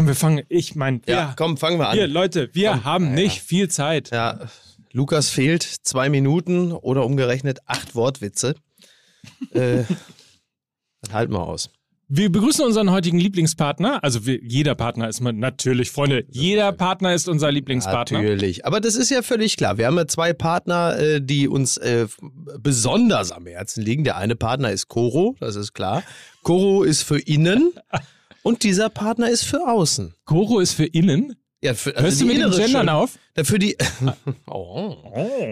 komm, wir fangen. Ich meine, Ja, komm, fangen wir an. wir Leute, wir haben nicht viel Zeit. Ja, Lukas fehlt zwei Minuten oder umgerechnet acht Wortwitze. äh, dann halten wir aus. Wir begrüßen unseren heutigen Lieblingspartner. Also wir, jeder Partner ist man natürlich, Freunde. Jeder Partner ist unser Lieblingspartner. Natürlich. Aber das ist ja völlig klar. Wir haben ja zwei Partner, äh, die uns äh, besonders am Herzen liegen. Der eine Partner ist Koro, das ist klar. Koro ist für innen und dieser Partner ist für außen. Koro ist für innen. Ja, für, also Hörst du die mit innere Gendern auf? Ja, Für die, oh.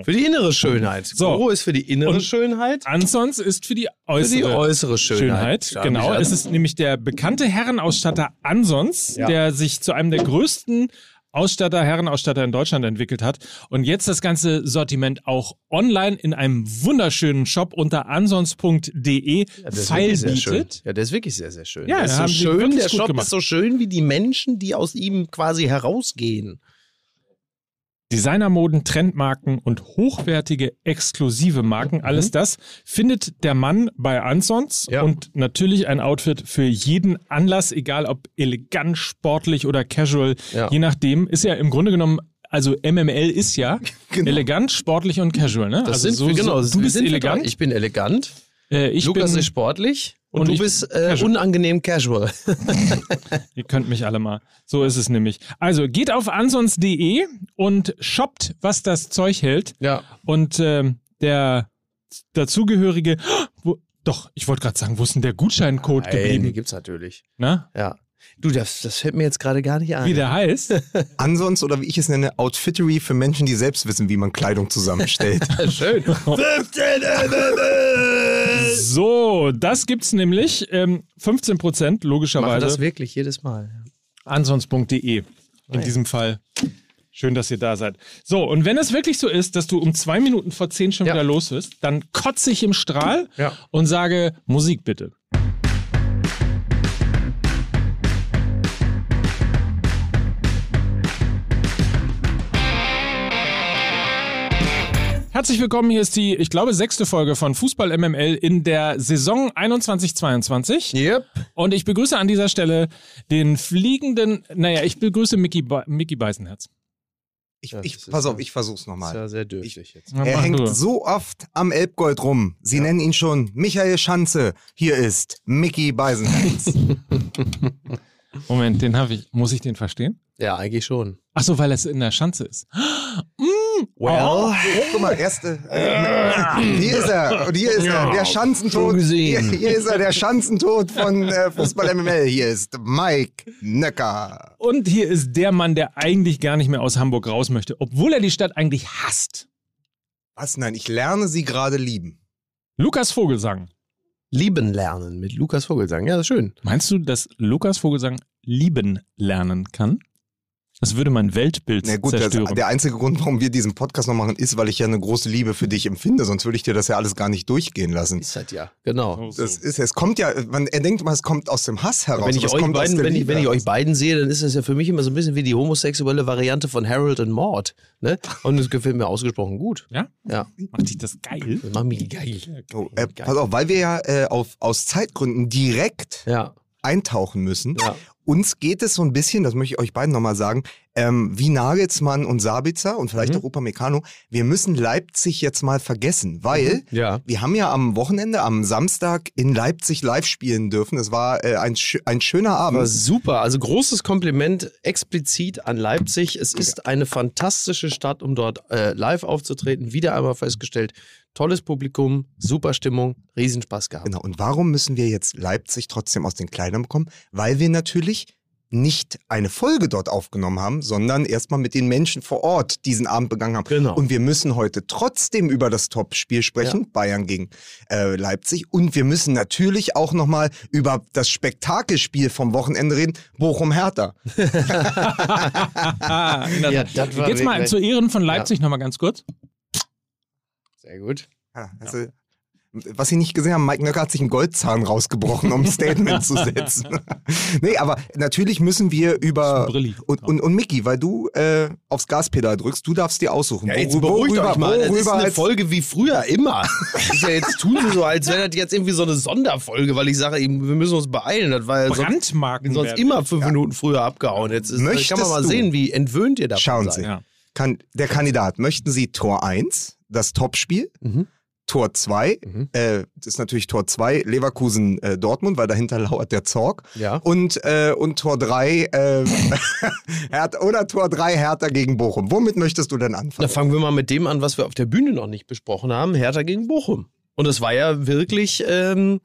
für die innere Schönheit. So. Koro ist für die innere Und- Schönheit. Ansons ist für die Für äußere, die äußere Schönheit. Schönheit. Genau. Es ist nämlich der bekannte Herrenausstatter Ansons, Ja. der sich zu einem der größten Ausstatter, Herrenausstatter in Deutschland entwickelt hat und jetzt das ganze Sortiment auch online in einem wunderschönen Shop unter ansons.de Ja, feil bietet. Ja, der ist wirklich sehr, sehr schön. Ja, der ist so schön, der Shop gemacht. ist so schön wie die Menschen, die aus ihm quasi herausgehen. Designermoden, Trendmarken und hochwertige exklusive Marken, alles das findet der Mann bei Ansons Ja. und natürlich ein Outfit für jeden Anlass, egal ob elegant, sportlich oder casual, Ja. je nachdem, ist ja im Grunde genommen also MML ist ja elegant, sportlich und casual, ne? Das also sind so, wir, genau. so, du bist elegant. Ich bin elegant. Äh, ich Lukas bin, ist sportlich. Und, und du ich- bist äh, casual. unangenehm casual. Ihr könnt mich alle mal. So ist es nämlich. Also geht auf ansons.de und shoppt, was das Zeug hält. Ja. Und ähm, der dazugehörige, wo, doch, ich wollte gerade sagen, wo ist denn der Gutscheincode Nein, die geblieben? gibt's natürlich. Na? Ja. Du, das, das fällt mir jetzt gerade gar nicht ein. Wie der heißt? Ansonsten, oder wie ich es nenne, Outfittery für Menschen, die selbst wissen, wie man Kleidung zusammenstellt. Schön. So, das gibt's nämlich. Ähm, 15 Prozent, Machen das logischerweise. wirklich jedes Mal. Ansons.de. In diesem Fall. Schön, dass ihr da seid. So, und wenn es wirklich so ist, dass du um zwei Minuten vor zehn schon Ja. wieder los bist, dann kotze ich im Strahl Ja. und sage Musik bitte. Herzlich willkommen, hier ist die, ich glaube, sechste Folge von Fußball MML in der Saison 21-22. Yep. Und ich begrüße an dieser Stelle den fliegenden, naja, ich begrüße Mickey, Be Mickey Beißenherz. Ich, Ja, ich, pass ja- auf, ich versuch's Das ist nochmal. ja sehr dürftig jetzt. Na, Er hängt du. so oft am Elbgold rum. Sie nennen ihn schon Michael Schanze. Hier ist Mickey Beisenherz. Moment, den habe ich, muss ich den verstehen? Ja, eigentlich schon. Ach so, weil es in der Schanze ist. Well, guck mal, erste. Äh, hier ist er. Und hier ist er. Der Schanzentod. Hier, hier ist er, der Schanzentod von äh, Fußball MML. Hier ist Mike Nöcker. Und hier ist der Mann, der eigentlich gar nicht mehr aus Hamburg raus möchte, obwohl er die Stadt eigentlich hasst. Was? Nein, ich lerne sie gerade lieben. Lukas Vogelsang. Lieben lernen mit Lukas Vogelsang. Ja, das ist schön. Meinst du, dass Lukas Vogelsang lieben lernen kann? Das würde mein Weltbild Na gut, das, zerstören. der einzige Grund, warum wir diesen Podcast noch machen, ist, weil ich ja eine große Liebe für dich empfinde. Sonst würde ich dir das ja alles gar nicht durchgehen lassen. Ist halt ja. Genau. So. Das ist, es kommt ja, man, er denkt mal, es kommt aus dem Hass heraus. Wenn ich, euch beiden, wenn, ich, wenn ich euch beiden sehe, dann ist das ja für mich immer so ein bisschen wie die homosexuelle Variante von Harold und Maud. Ne? Und es gefällt mir ausgesprochen gut. ja? Ja, Macht dich das geil? das macht mich geil. Oh, äh, pass auf, weil wir ja äh, auf, aus Zeitgründen direkt Ja, eintauchen müssen. ja. Uns geht es so ein bisschen, das möchte ich euch beiden nochmal sagen, ähm, wie Nagelsmann und Sabitzer und vielleicht Mhm. auch Upamecano. Wir müssen Leipzig jetzt mal vergessen, weil Ja. wir haben ja am Wochenende, am Samstag in Leipzig live spielen dürfen. Es war äh, ein, ein schöner Abend. super. Also großes Kompliment explizit an Leipzig. Es ist eine fantastische Stadt, um dort äh, live aufzutreten. Wieder einmal festgestellt. Tolles Publikum, super Stimmung, Riesenspaß gehabt. Genau. Und warum müssen wir jetzt Leipzig trotzdem aus den Kleidern bekommen? Weil wir natürlich nicht eine Folge dort aufgenommen haben, sondern erstmal mit den Menschen vor Ort diesen Abend begangen haben. Genau. Und wir müssen heute trotzdem über das Top-Spiel sprechen, Bayern gegen äh, Leipzig. Und wir müssen natürlich auch nochmal über das Spektakelspiel vom Wochenende reden, Bochum-Hertha. Ja, Geht's mal zu Ehren von Leipzig nochmal ganz kurz. Sehr gut. Ja, also, Was Sie nicht gesehen haben, Mike Nöcker hat sich einen Goldzahn rausgebrochen, um ein Statement zu setzen. nee, aber natürlich müssen wir über. Brilli. Und, und, und Micky, weil du äh, aufs Gaspedal drückst, du darfst dir aussuchen. Ja, jetzt beruhigt euch mal. Das ist eine Folge wie früher, immer. Das ist ja jetzt tun sie so, als wäre das jetzt irgendwie so eine Sonderfolge, weil ich sage, eben, wir müssen uns beeilen. Das war ja sonst, sonst immer fünf Minuten früher abgehauen. Jetzt ist, Möchtest kann man mal du- sehen, wie entwöhnt ihr Schauen seid. Sie. Ja. Kann, der Kandidat, möchten Sie Tor 1, das Topspiel? Mhm. Tor 2, Mhm. äh, das ist natürlich Tor 2, Leverkusen äh, Dortmund, weil dahinter lauert der Zorg. Ja. Und, äh, und Tor 3, äh, oder Tor 3 Hertha gegen Bochum. Womit möchtest du denn Da anfangen? fangen wir mal mit dem an, was wir auf der Bühne noch nicht besprochen haben. Hertha gegen Bochum. Und es war ja wirklich ähm,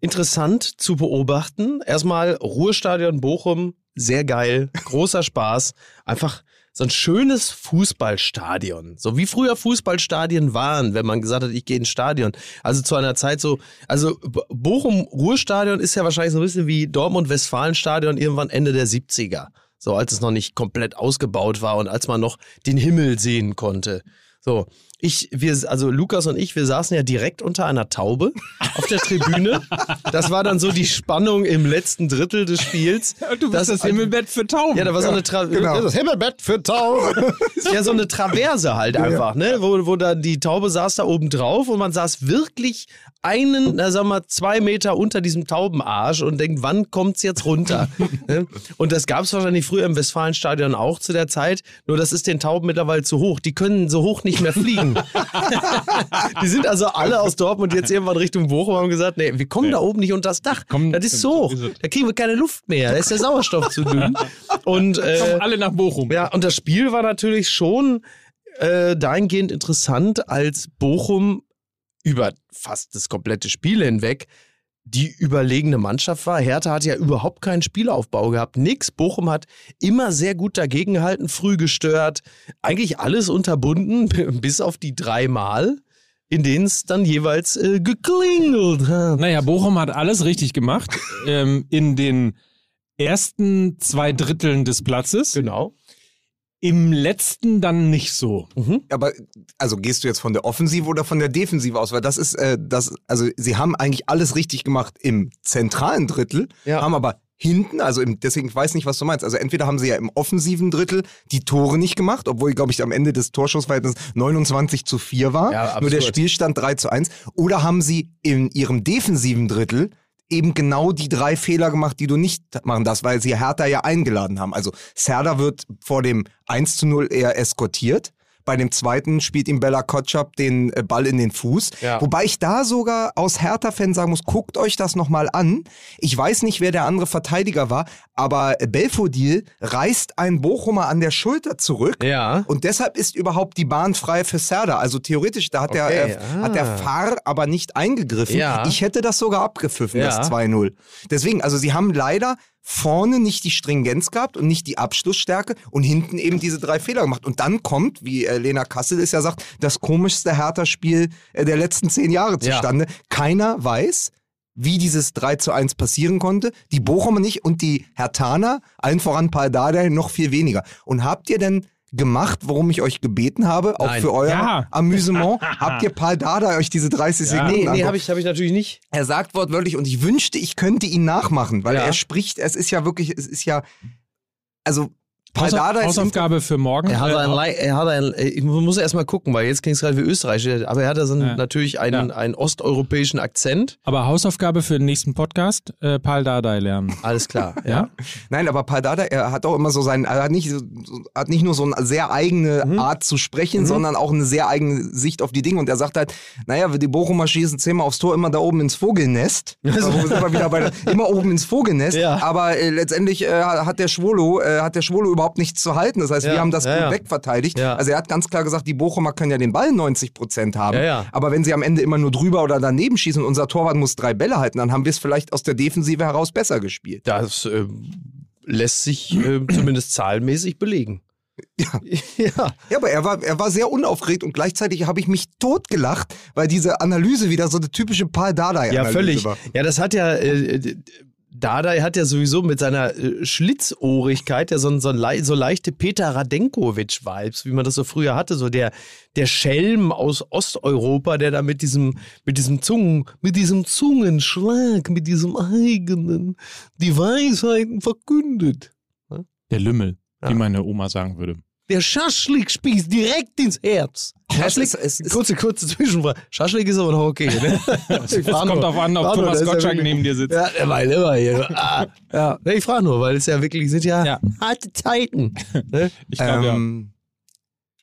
interessant zu beobachten. Erstmal Ruhestadion Bochum, sehr geil, großer Spaß. Einfach so ein schönes Fußballstadion. So wie früher Fußballstadien waren, wenn man gesagt hat, ich gehe ins Stadion. Also zu einer Zeit so, also Bochum-Ruhrstadion ist ja wahrscheinlich so ein bisschen wie Dortmund-Westfalen-Stadion irgendwann Ende der 70er. So als es noch nicht komplett ausgebaut war und als man noch den Himmel sehen konnte. So, ich, wir, also Lukas und ich, wir saßen ja direkt unter einer Taube auf der Tribüne. Das war dann so die Spannung im letzten Drittel des Spiels. Du bist das, Himmelbett für Tauben. Ja, da war so eine Tra genau. das Himmelbett für Tauben. ja, so eine Traverse halt einfach, ne? Wo, wo da die Taube saß da oben drauf und man saß wirklich einen, na sag mal, zwei Meter unter diesem Taubenarsch und denkt, wann kommt's jetzt runter? ne? Und das gab's wahrscheinlich früher im Westfalenstadion auch zu der Zeit, nur das ist den Tauben mittlerweile zu hoch. Die können so hoch nicht mehr fliegen. die sind also alle aus Dortmund jetzt irgendwann Richtung Bochum und haben gesagt, nee, wir kommen da oben nicht unter das Dach. Komm, das ist so hoch. so es. Da kriegen wir keine Luft mehr. Da ist der Sauerstoff zu dünn. Und äh, Kommen alle nach Bochum. ja, und das Spiel war natürlich schon äh, dahingehend interessant, als Bochum über fast das komplette Spiel hinweg die überlegene Mannschaft war. Hertha hat ja überhaupt keinen Spielaufbau gehabt. Nix. Bochum hat immer sehr gut dagegengehalten, früh gestört. Eigentlich alles unterbunden, bis auf die dreimal, in denen es dann jeweils äh, geklingelt hat. Naja, Bochum hat alles richtig gemacht. ähm, in den ersten zwei Dritteln des Platzes. Genau. Im letzten dann nicht so. Aber also gehst du jetzt von der Offensive oder von der Defensive aus? Weil das ist, äh, das, also sie haben eigentlich alles richtig gemacht im zentralen Drittel, Ja. haben aber hinten, also im, deswegen ich weiß nicht, was du meinst. Also entweder haben sie ja im offensiven Drittel die Tore nicht gemacht, obwohl, glaube ich, am Ende des Torschussverhältnisses 29 zu 4 war. Ja, Nur der. Spielstand 3 zu 1. Oder haben sie in ihrem defensiven Drittel eben genau die drei Fehler gemacht, die du nicht machen darfst, weil sie Hertha ja eingeladen haben. Also Serda wird vor dem 1 zu 0 eher eskortiert. Bei dem zweiten spielt ihm Bella Kotschap den äh, Ball in den Fuß. Ja. Wobei ich da sogar aus Hertha-Fan sagen muss, guckt euch das nochmal an. Ich weiß nicht, wer der andere Verteidiger war, aber Belfodil reißt einen Bochumer an der Schulter zurück. Ja. Und deshalb ist überhaupt die Bahn frei für Serda. Also theoretisch, da hat, der, Okay, äh, hat der ah. Fahr aber nicht eingegriffen. Ja. Ich hätte das sogar abgepfiffen, Ja. das 2-0. Deswegen, also sie haben leider vorne nicht die Stringenz gehabt und nicht die Abschlussstärke und hinten eben diese drei Fehler gemacht. Und dann kommt, wie äh, Lena Kassel es ja sagt, das komischste Hertha-Spiel äh, der letzten zehn Jahre zustande. Keiner weiß, wie dieses 3 zu 1 passieren konnte. Die Bochumer nicht und die Hertaner, allen voran Paul Dardai, noch viel weniger. Und habt ihr denn gemacht, worum ich euch gebeten habe, auch Nein. für euer Ja. Amüsement? habt ihr Paul Dardai euch diese 30 Sekunden Nee, nee, habe ich, hab ich natürlich nicht. Er sagt wortwörtlich und ich wünschte, ich könnte ihn nachmachen, weil Ja. er spricht, es ist ja wirklich, es ist ja, also Haus Hausaufgabe für morgen. Er hat Äh, ein, er hat ein, ich muss erst mal gucken, weil jetzt klingt es gerade wie Österreich, aber er hat so einen, Ja. natürlich einen, Ja. einen osteuropäischen Akzent. aber Hausaufgabe für den nächsten Podcast, äh, Pal Dardai lernen. Alles klar, ja. Ja? Nein, aber Paldada, er hat auch immer so seinen, er hat nicht, hat nicht nur so eine sehr eigene Mhm. Art zu sprechen, sondern auch eine sehr eigene Sicht auf die Dinge. Und er sagt halt, naja, die Bochumer schießen zehnmal aufs Tor, immer da oben ins Vogelnest. Also, wir wieder bei der, immer oben ins Vogelnest. Ja. Aber äh, letztendlich äh, hat der Schwolo, äh, hat der Schwolo überhaupt nichts zu halten. Das heißt, Ja, wir haben das ja, gut ja. wegverteidigt. Also er hat ganz klar gesagt, die Bochumer können ja den Ball 90 Prozent haben. Aber wenn sie am Ende immer nur drüber oder daneben schießen und unser Torwart muss drei Bälle halten, dann haben wir es vielleicht aus der Defensive heraus besser gespielt. Das äh, lässt sich äh, zumindest zahlenmäßig belegen. Ja. ja. Ja, aber er war, er war sehr unaufgeregt und gleichzeitig habe ich mich totgelacht, weil diese Analyse wieder so eine typische Paul Dardai-Analyse Ja, völlig. war. Ja, das hat ja, äh, d- Dardai hat ja sowieso mit seiner äh, Schlitzohrigkeit ja so, so, so leichte Peter Radenkovic-Vibes, wie man das so früher hatte, so der, der Schelm aus Osteuropa, der da mit diesem, mit diesem Zungen, mit diesem Zungenschlag, mit diesem eigenen, die Weisheiten verkündet. Der Lümmel, Ja. wie meine Oma sagen würde. Der Schaschlik spießt direkt ins Herz. Schaschlik, es- es ist- kurze, kurze Zwischenfrage. Schaschlik ist aber noch okay, ne? Es kommt darauf an, ob Thomas Gottschalk neben dir sitzt. Ja, der war immer hier. Ah. Ja. Nee, ich frage nur, weil es ja wirklich sind ja, Ja. harte Zeiten. Ne? Ich glaube ja. Ähm,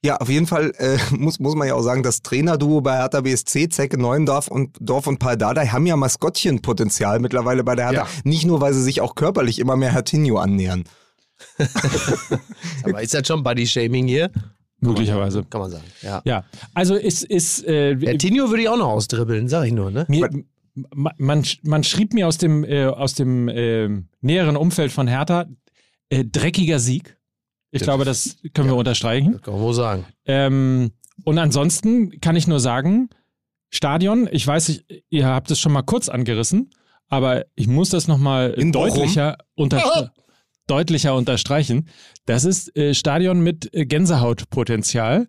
ja, auf jeden Fall äh, muss, muss man ja auch sagen, das Trainerduo bei Hertha BSC, Zecke Neuendorf und Dorf und Paul Dardai haben ja Maskottchenpotenzial mittlerweile bei der Hertha. Ja. Nicht nur, weil sie sich auch körperlich immer mehr Hertinho annähern. Aber ist das schon Body-Shaming hier? Möglicherweise. Kann man sagen. Ja. Ja, also ist, ist äh, Der Tino würde ich auch noch ausdribbeln, sag ich nur, ne? mir, ma- man, man schrieb mir aus dem, äh, aus dem äh, näheren Umfeld von Hertha, äh, dreckiger Sieg. Ich Ja, glaube, das können wir unterstreichen. Das kann man wohl sagen. Ähm, und ansonsten kann ich nur sagen, Stadion, ich weiß, ich, ihr habt es schon mal kurz angerissen, aber ich muss das nochmal deutlicher, unter, deutlicher unterstreichen. Das ist äh, Stadion mit äh, Gänsehautpotenzial.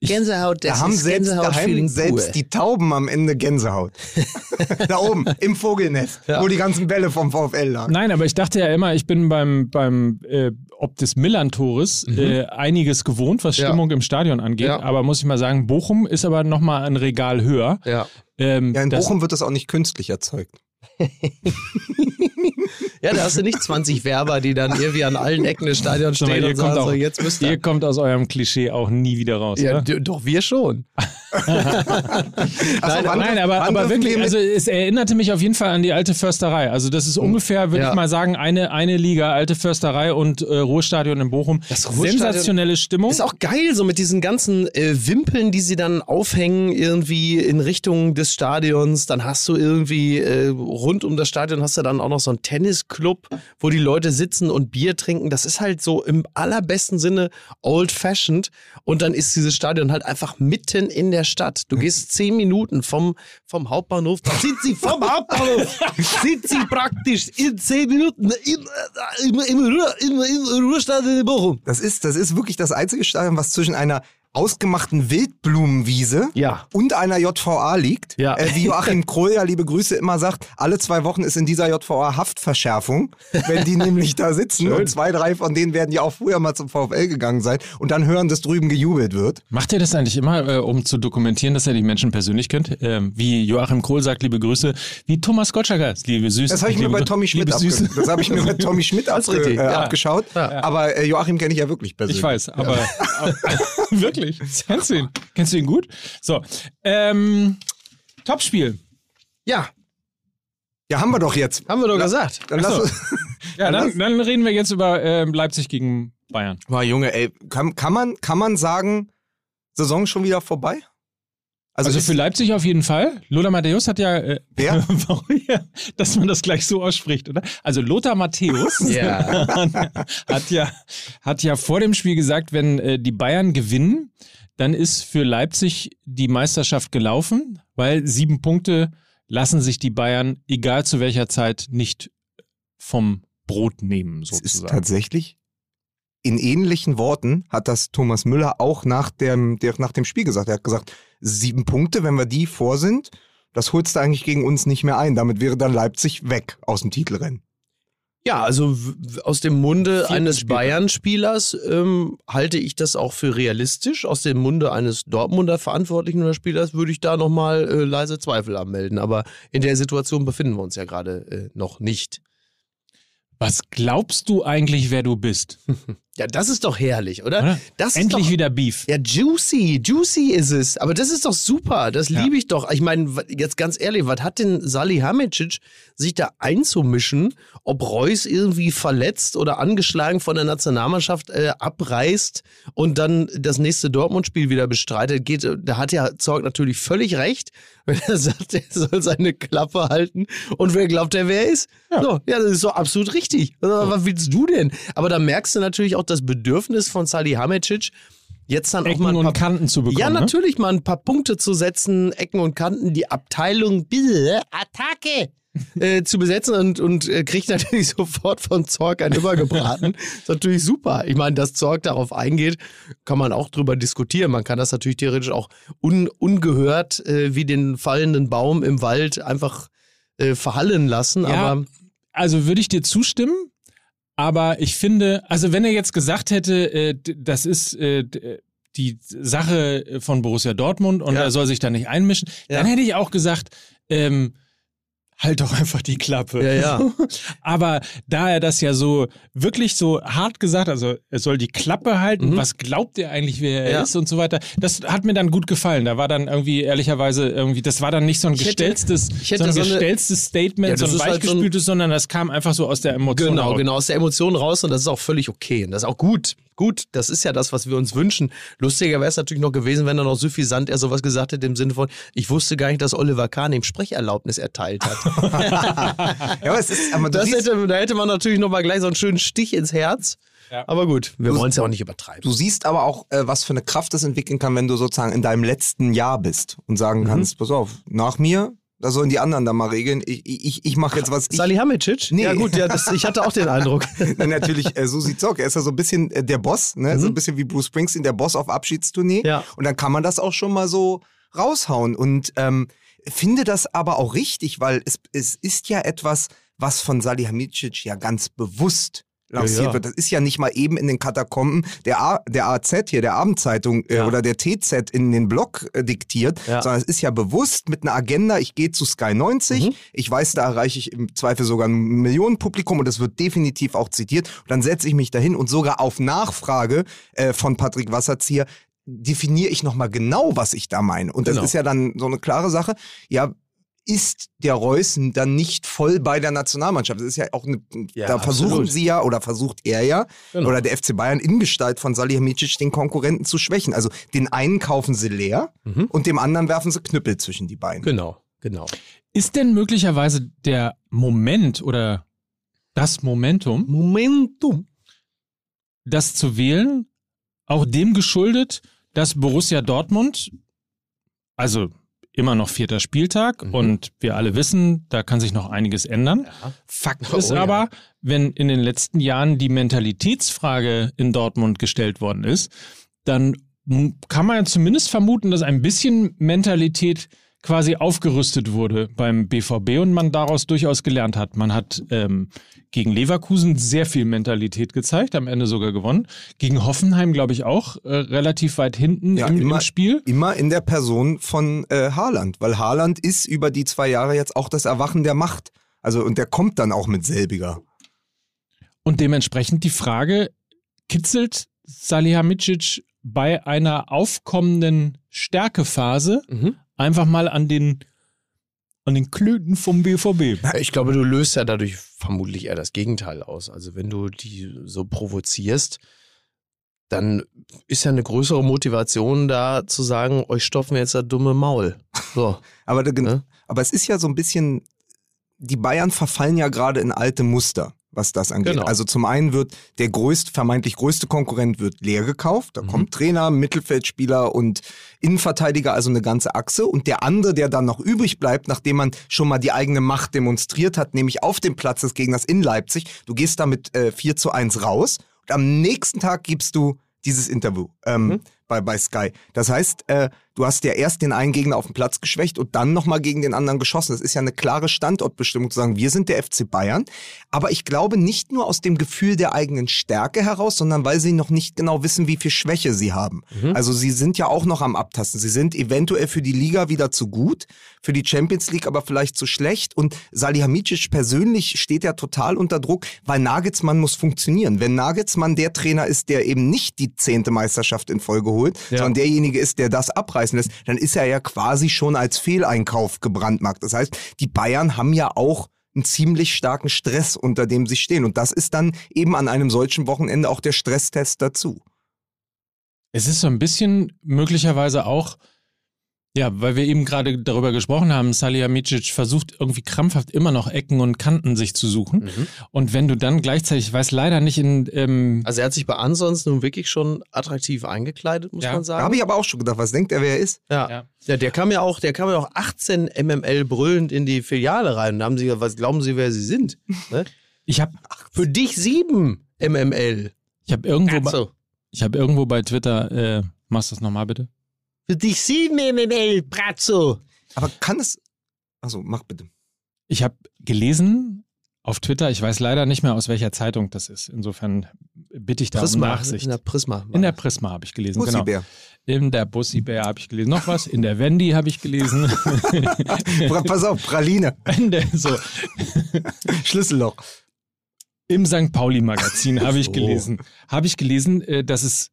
Ich- Gänsehaut, Da haben selbst daheim selbst die Tauben am Ende Gänsehaut. da oben, im Vogelnest, Ja. wo die ganzen Bälle vom VfL lagen. Nein, aber ich dachte ja immer, ich bin beim, beim äh, ob des Millern-Tores äh, einiges gewohnt, was Mhm. Ja. Stimmung im Stadion angeht. Ja. Aber muss ich mal sagen, Bochum ist aber nochmal ein Regal höher. Ja. Ähm, Ja, in das- Bochum wird das auch nicht künstlich erzeugt. ja, da hast du nicht 20 Werber, die dann irgendwie an allen Ecken des Stadions mal, stehen ihr und sagen, auch- so, jetzt müsst Ihr ihr. kommt aus eurem Klischee auch nie wieder raus. Ja, oder? doch, wir schon. Achso, wann- Nein, aber, aber wirklich, also es erinnerte mich auf jeden Fall an die alte Försterei. Also das ist ungefähr, würde Ja. ich mal sagen, eine, eine Liga, alte Försterei und äh, Ruhrstadion in Bochum. Das Ruhrstadion Sensationelle Stimmung. Ist auch geil, so mit diesen ganzen äh, Wimpeln, die sie dann aufhängen, irgendwie in Richtung des Stadions. Dann hast du irgendwie äh, rund um das Stadion hast du dann auch noch so einen Tennisclub, wo die Leute sitzen und Bier trinken. Das ist halt so im allerbesten Sinne old-fashioned. Und dann ist dieses Stadion halt einfach mitten in der Stadt. Du gehst zehn Minuten vom, vom Hauptbahnhof, da sind sie vom Hauptbahnhof, sind sie praktisch in zehn Minuten in, äh, im, im, Ruhr, im, im Ruhrstadion in Bochum. Das ist, das ist wirklich das einzige Stadion, was zwischen einer ausgemachten Wildblumenwiese Ja. und einer JVA liegt. Ja. Äh, wie Joachim Kroll ja, liebe Grüße, immer sagt, alle zwei Wochen ist in dieser JVA Haftverschärfung, wenn die nämlich da sitzen. Und zwei, drei von denen werden ja auch früher mal zum VfL gegangen sein und dann hören, dass drüben gejubelt wird. Macht ihr das eigentlich immer, äh, um zu dokumentieren, dass ihr die Menschen persönlich kennt? Ähm, wie Joachim Kohl sagt, liebe Grüße, wie Thomas Gottschalker, liebe Süße. Das habe ich mir liebe bei Grü- Tommy Schmidt, liebe abge Süße. das hab ich mir bei Tommy Schmidt äh, abgeschaut. Aber äh, Joachim kenne ich ja wirklich persönlich. Ich weiß, aber, aber wirklich, kennst du ihn? Kennst du ihn gut? So, ähm, Topspiel. Ja, Ja, haben wir doch jetzt. haben wir doch gesagt. Dann lass uns. Ja, Dann dann, dann reden wir jetzt über ähm, Leipzig gegen Bayern. Boah, Junge, ey, kann, kann, man, kann man sagen, Saison schon wieder vorbei? Also, ist- für Leipzig auf jeden Fall. Lothar Matthäus hat ja, äh, ja, dass man das gleich so ausspricht, oder? Also Lothar Matthäus hat ja hat ja vor dem Spiel gesagt, wenn äh, die Bayern gewinnen, dann ist für Leipzig die Meisterschaft gelaufen, weil sieben Punkte lassen sich die Bayern, egal zu welcher Zeit, nicht vom Brot nehmen, Es ist sozusagen. tatsächlich, in ähnlichen Worten hat das Thomas Müller auch nach dem, der, nach dem Spiel gesagt. Er hat gesagt, sieben Punkte, wenn wir die vor sind, das holst du eigentlich gegen uns nicht mehr ein. Damit wäre dann Leipzig weg aus dem Titelrennen. Ja, also aus dem Munde Vierten eines. Bayern-Spielers ähm, halte ich das auch für realistisch. Aus dem Munde eines Dortmunder Verantwortlichen oder Spielers würde ich da nochmal äh, leise Zweifel anmelden. Aber in der Situation befinden wir uns ja gerade äh, noch nicht. Was glaubst du eigentlich, wer du bist? Ja, das ist doch herrlich, oder? Oder? Das Endlich doch, wieder Beef. Ja, juicy, juicy ist es. Aber das ist doch super. Das Ja. liebe ich doch. Ich meine, jetzt ganz ehrlich, was hat denn Salihamidzic sich da einzumischen, ob Reus irgendwie verletzt oder angeschlagen von der Nationalmannschaft äh, abreißt und dann das nächste Dortmund-Spiel wieder bestreitet? Geht, da hat ja Zorg natürlich völlig recht, wenn er sagt, er soll seine Klappe halten. Und wer glaubt, er wer ist? Ja. So, ja, das ist so absolut richtig. Also, Was willst du denn? Aber da merkst du natürlich auch das Bedürfnis von Salihamidzic, jetzt dann auch Ecken mal ein und paar Kanten zu bekommen. ja, ne? natürlich mal ein paar Punkte zu setzen, Ecken und Kanten, die Abteilung bitte, Attacke äh, zu besetzen und, und äh, kriegt natürlich sofort von Zorg ein übergebraten. ist natürlich super. Ich meine, dass Zorg darauf eingeht, kann man auch drüber diskutieren. Man kann das natürlich theoretisch auch un, ungehört äh, wie den fallenden Baum im Wald einfach äh, verhallen lassen. Ja, aber Also würde ich dir zustimmen, aber ich finde, also wenn er jetzt gesagt hätte, äh, das ist äh, die Sache von Borussia Dortmund und Ja. er soll sich da nicht einmischen, Ja. dann hätte ich auch gesagt, ähm, halt doch einfach die Klappe. Ja, ja. Aber da er das ja so wirklich so hart gesagt, also er soll die Klappe halten, Mhm. was glaubt er eigentlich, wer er Ja. ist und so weiter, das hat mir dann gut gefallen. Da war dann irgendwie ehrlicherweise irgendwie, das war dann nicht so ein Ich gestelztes, hätte so ein so gestelztes Statement, Ja, so das ein ist halt so weichgespültes, sondern das kam einfach so aus der Emotion. Genau, raus. genau, aus der Emotion raus und das ist auch völlig okay. Und das ist auch gut. Gut, das ist ja das, was wir uns wünschen. Lustiger wäre es natürlich noch gewesen, wenn er noch suffisant er sowas gesagt hätte im Sinne von, ich wusste gar nicht, dass Oliver Kahn ihm Sprecherlaubnis erteilt hat. Ja, aber es ist, aber Das siehst, hätte, da hätte man natürlich noch mal gleich so einen schönen Stich ins Herz. Ja. Aber gut, wir wollen es ja auch nicht übertreiben. Du siehst aber auch, äh, was für eine Kraft das entwickeln kann, wenn du sozusagen in deinem letzten Jahr bist und sagen Mhm. kannst, pass auf, nach mir, da sollen die anderen da mal regeln. Ich, ich, ich mache jetzt was. Ich, Salihamidzic? Nee. Ja gut, ja, das, ich hatte auch den Eindruck. Nein, natürlich, äh, Susi Zock, er ist ja so ein bisschen äh, der Boss, ne? so ein Mhm. bisschen wie Bruce Springsteen, der Boss auf Abschiedstournee. Ja. Und dann kann man das auch schon mal so raushauen. Und ähm, finde das aber auch richtig, weil es, es ist ja etwas, was von Salihamidzic ja ganz bewusst lanciert Ja, ja. wird. Das ist ja nicht mal eben in den Katakomben der, A, der AZ hier, der Abendzeitung äh, Ja. oder der TZ in den Blog äh, diktiert, sondern es ist ja bewusst mit einer Agenda, ich gehe zu Sky 90, Mhm. ich weiß, da erreiche ich im Zweifel sogar ein Millionenpublikum und das wird definitiv auch zitiert. Und dann setze ich mich dahin und sogar auf Nachfrage äh, von Patrick Wasserzieher definiere ich nochmal genau, was ich da meine. Und das Genau. ist ja dann so eine klare Sache. Ja, ist der Reußen dann nicht voll bei der Nationalmannschaft? Das ist ja auch eine, Ja, da versuchen absolut. sie ja oder versucht er ja Genau. oder der FC Bayern in Gestalt von Salihamidzic den Konkurrenten zu schwächen. Also den einen kaufen sie leer Mhm. und dem anderen werfen sie Knüppel zwischen die Beine. Genau, genau. Ist denn möglicherweise der Moment oder das Momentum, Momentum. das zu wählen, auch dem geschuldet, dass Borussia Dortmund, also immer noch vierter Spieltag Mhm. und wir alle wissen, da kann sich noch einiges ändern. Fakt Oh, ist ja. aber, wenn in den letzten Jahren die Mentalitätsfrage in Dortmund gestellt worden ist, dann kann man ja zumindest vermuten, dass ein bisschen Mentalität quasi aufgerüstet wurde beim BVB und man daraus durchaus gelernt hat. Man hat ähm, gegen Leverkusen sehr viel Mentalität gezeigt, am Ende sogar gewonnen. Gegen Hoffenheim, glaube ich, auch äh, relativ weit hinten Ja, im, immer- im Spiel. Immer in der Person von äh, Haaland, weil Haaland ist über die zwei Jahre jetzt auch das Erwachen der Macht. Also und der kommt dann auch mit selbiger. Und dementsprechend die Frage, kitzelt Salihamidzic bei einer aufkommenden Stärkephase Mhm. Einfach mal an den, an den Klöten vom BVB? Ich glaube, du löst ja dadurch vermutlich eher das Gegenteil aus. Also wenn du die so provozierst, dann ist ja eine größere Motivation da zu sagen, euch stopfen wir jetzt das dumme Maul. So. Aber, Ne? aber es ist ja so ein bisschen, die Bayern verfallen ja gerade in alte Muster, was das angeht. Genau. Also zum einen wird der größt, vermeintlich größte Konkurrent wird leer gekauft. Da Mhm. kommt Trainer, Mittelfeldspieler und Innenverteidiger, also eine ganze Achse. Und der andere, der dann noch übrig bleibt, nachdem man schon mal die eigene Macht demonstriert hat, nämlich auf dem Platz des Gegners in Leipzig, du gehst damit äh, 4 zu 1 raus und am nächsten Tag gibst du dieses Interview ähm, Mhm. bei, bei Sky. Das heißt, äh, du hast ja erst den einen Gegner auf dem Platz geschwächt und dann nochmal gegen den anderen geschossen. Das ist ja eine klare Standortbestimmung zu sagen, wir sind der FC Bayern. Aber ich glaube nicht nur aus dem Gefühl der eigenen Stärke heraus, sondern weil sie noch nicht genau wissen, wie viel Schwäche sie haben. Mhm. Also sie sind ja auch noch am Abtasten. Sie sind eventuell für die Liga wieder zu gut, für die Champions League aber vielleicht zu schlecht. Und Salihamidzic persönlich steht ja total unter Druck, weil Nagelsmann muss funktionieren. Wenn Nagelsmann der Trainer ist, der eben nicht die zehnte Meisterschaft in Folge holt, Ja. sondern derjenige ist, der das abreißen lässt, dann ist er ja quasi schon als Fehleinkauf gebrandmarkt. Das heißt, die Bayern haben ja auch einen ziemlich starken Stress, unter dem sie stehen. Und das ist dann eben an einem solchen Wochenende auch der Stresstest dazu. Es ist so ein bisschen möglicherweise auch Ja, weil wir eben gerade darüber gesprochen haben, Salihamidzic versucht irgendwie krampfhaft immer noch Ecken und Kanten sich zu suchen. Mhm. Und wenn du dann gleichzeitig, ich weiß leider nicht in, ähm, Also er hat sich bei ansonsten nun wirklich schon attraktiv eingekleidet, muss Ja. man Da sagen. habe ich aber auch schon gedacht, was denkt er, wer er ist? ja. Ja. ja. der kam ja auch, der kam ja auch 18 MML brüllend in die Filiale rein. Und da haben sie, was glauben Sie, wer Sie sind? Ne? ich habe Für dich sieben MML. ich hab irgendwo, bei, So. ich hab irgendwo bei Twitter, äh, machst du das nochmal bitte? Für dich sieben MML, Brazzo. Aber kann es. Also mach bitte. Ich habe gelesen auf Twitter, ich weiß leider nicht mehr, aus welcher Zeitung das ist. Insofern bitte ich da um Prisma. Nachsicht. In der Prisma. In der Prisma habe ich gelesen, genau. Pussybär. In der Bussi-Bär habe ich gelesen. Noch was? In der Wendy habe ich gelesen. Pass auf, Praline. In der, so. Schlüsselloch. Im St. Pauli-Magazin habe ich gelesen. Habe ich gelesen, äh, dass es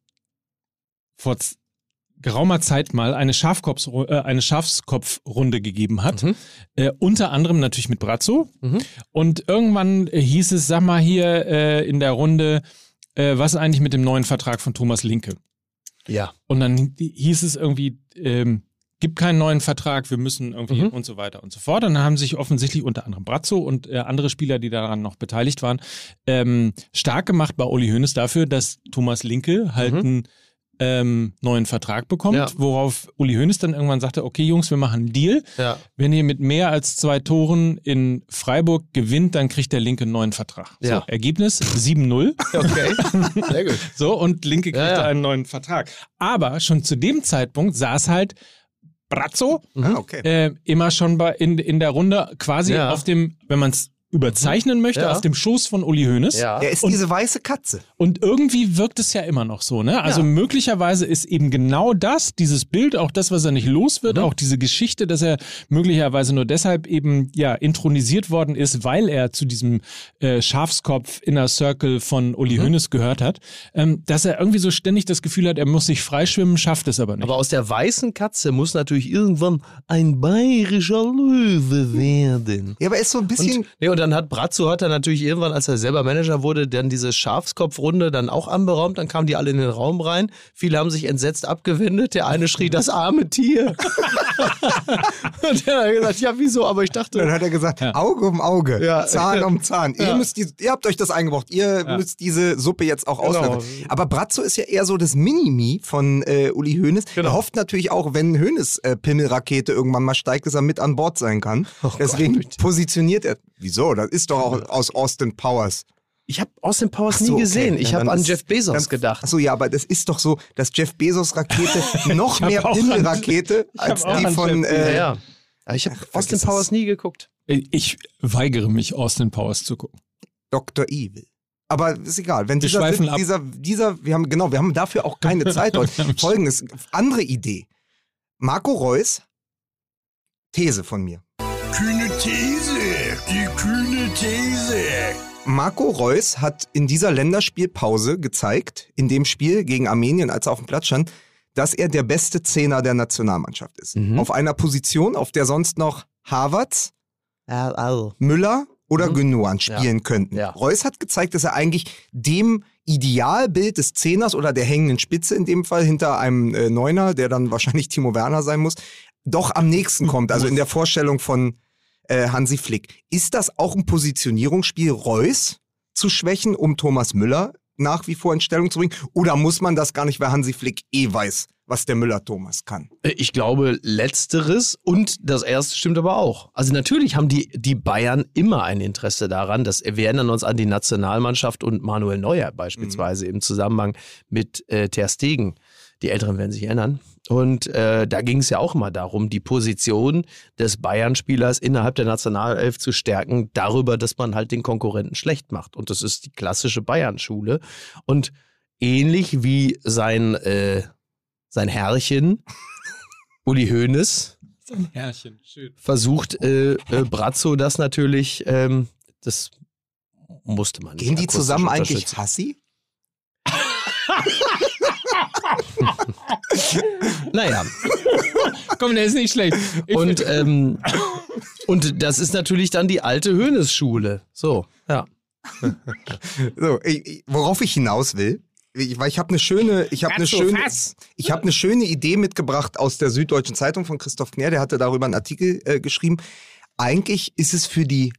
vor geraumer Zeit mal eine, Schafkopf, äh, eine Schafskopfrunde gegeben hat. Mhm. Äh, unter anderem natürlich mit Brazzo. Mhm. Und irgendwann äh, hieß es, sag mal hier äh, in der Runde, äh, was ist eigentlich mit dem neuen Vertrag von Thomas Linke? Ja. Und dann hieß es irgendwie, ähm, gibt keinen neuen Vertrag, wir müssen irgendwie Mhm. und so weiter und so fort. Und dann haben sich offensichtlich unter anderem Brazzo und äh, andere Spieler, die daran noch beteiligt waren, ähm, stark gemacht bei Uli Hoeneß dafür, dass Thomas Linke halt Mhm. einen ähm, neuen Vertrag bekommt, Ja. worauf Uli Hoeneß dann irgendwann sagte, okay Jungs, wir machen einen Deal. Ja. Wenn ihr mit mehr als zwei Toren in Freiburg gewinnt, dann kriegt der Linke einen neuen Vertrag. Ja. So, Ergebnis 7-0. Okay. Sehr gut. So, und Linke kriegt Ja, ja. einen neuen Vertrag. Aber schon zu dem Zeitpunkt saß halt Brazzo Ah, okay. äh, immer schon bei, in, in der Runde quasi Ja. auf dem, wenn man es überzeichnen möchte, Ja. auf dem Schoß von Uli Hoeneß. Ja. Er ist Und- diese weiße Katze. Und irgendwie wirkt es ja immer noch so, ne? Also Ja. möglicherweise ist eben genau das, dieses Bild, auch das, was er nicht los wird, Mhm. auch diese Geschichte, dass er möglicherweise nur deshalb eben ja intronisiert worden ist, weil er zu diesem äh, Schafskopf Inner Circle von Uli Mhm. Hoeneß gehört hat, ähm, dass er irgendwie so ständig das Gefühl hat, er muss sich freischwimmen, schafft es aber nicht. Aber aus der weißen Katze muss natürlich irgendwann ein bayerischer Löwe werden. Ja, aber er ist so ein bisschen. Und, nee, und dann hat Brazzo hat er natürlich irgendwann, als er selber Manager wurde, dann diese Schafskopfrunde dann auch anberaumt. Dann kamen die alle in den Raum rein. Viele haben sich entsetzt abgewendet. Der eine schrie, das arme Tier. und der hat gesagt, ja, wieso? Aber ich dann dachte, hat er gesagt, Auge um Auge, Ja. Zahn um Zahn. Ihr, Ja. müsst die, ihr habt euch das eingebrockt, ihr müsst diese Suppe jetzt auch Genau. auslöffeln. Aber Brazzo ist ja eher so das Minimi von äh, Uli Hoeneß. Genau. Er hofft natürlich auch, wenn Hoeneß äh, Pimmelrakete irgendwann mal steigt, dass er mit an Bord sein kann. Deswegen Oh Gott, bitte. positioniert er. Wieso? Das ist doch auch aus Austin Powers. ich habe Austin Powers so, nie okay. gesehen. Ja, Ich habe an ist- Jeff Bezos dann- gedacht. Achso, ja, aber das ist doch so, dass Jeff Bezos Rakete noch mehr hab als die von. Jeff ja, Äh, ja. Aber ich habe Austin Powers es. nie geguckt. ich weigere mich, Austin Powers zu gucken. Dr. Evil. Aber ist egal. Wenn Wir dieser, schweifen ab. dieser, dieser, wir haben, genau, wir haben dafür auch keine Zeit heute. Folgendes, andere Idee. Marco Reus, These von mir. Kühne These, die kühne These. Marco Reus hat in dieser Länderspielpause gezeigt, in dem Spiel gegen Armenien, als er auf dem Platz stand, dass er der beste Zehner der Nationalmannschaft ist. Mhm. Auf einer Position, auf der sonst noch Havertz, Ja, also. Müller oder Mhm. Gündogan spielen könnten. Ja. Reus hat gezeigt, dass er eigentlich dem Idealbild des Zehners oder der hängenden Spitze in dem Fall hinter einem äh, Neuner, der dann wahrscheinlich Timo Werner sein muss, doch am nächsten kommt. Also in der Vorstellung von äh, Hansi Flick. Ist das auch ein Positionierungsspiel, Reus zu schwächen, um Thomas Müller nach wie vor in Stellung zu bringen? Oder muss man das gar nicht, weil Hansi Flick eh weiß, was der Müller-Thomas kann? Ich glaube, letzteres und das erste stimmt aber auch. Also natürlich haben die, die Bayern immer ein Interesse daran, dass wir erinnern uns an die Nationalmannschaft und Manuel Neuer beispielsweise im Zusammenhang mit äh, Ter Stegen. Die Älteren werden sich erinnern. Und äh, da ging es ja auch immer darum, die Position des Bayern-Spielers innerhalb der Nationalelf zu stärken, darüber, dass man halt den Konkurrenten schlecht macht. Und das ist die klassische Bayern-Schule. Und ähnlich wie sein, äh, sein Herrchen, Uli Hoeneß, Ein Herrchen, schön. versucht äh, äh, Brazzo das natürlich, ähm, das musste man nicht. Gehen die zusammen eigentlich. Hassi? Naja, Komm, der ist nicht schlecht. Ich und, ähm, und das ist natürlich dann die alte Hoeneß-Schule. So, ja. So, ich, worauf ich hinaus will, ich, weil ich habe eine schöne, ich habe eine schöne, fass. ich habe eine schöne Idee mitgebracht aus der Süddeutschen Zeitung von Christoph Kner, der hatte darüber einen Artikel äh, geschrieben. Eigentlich ist es für die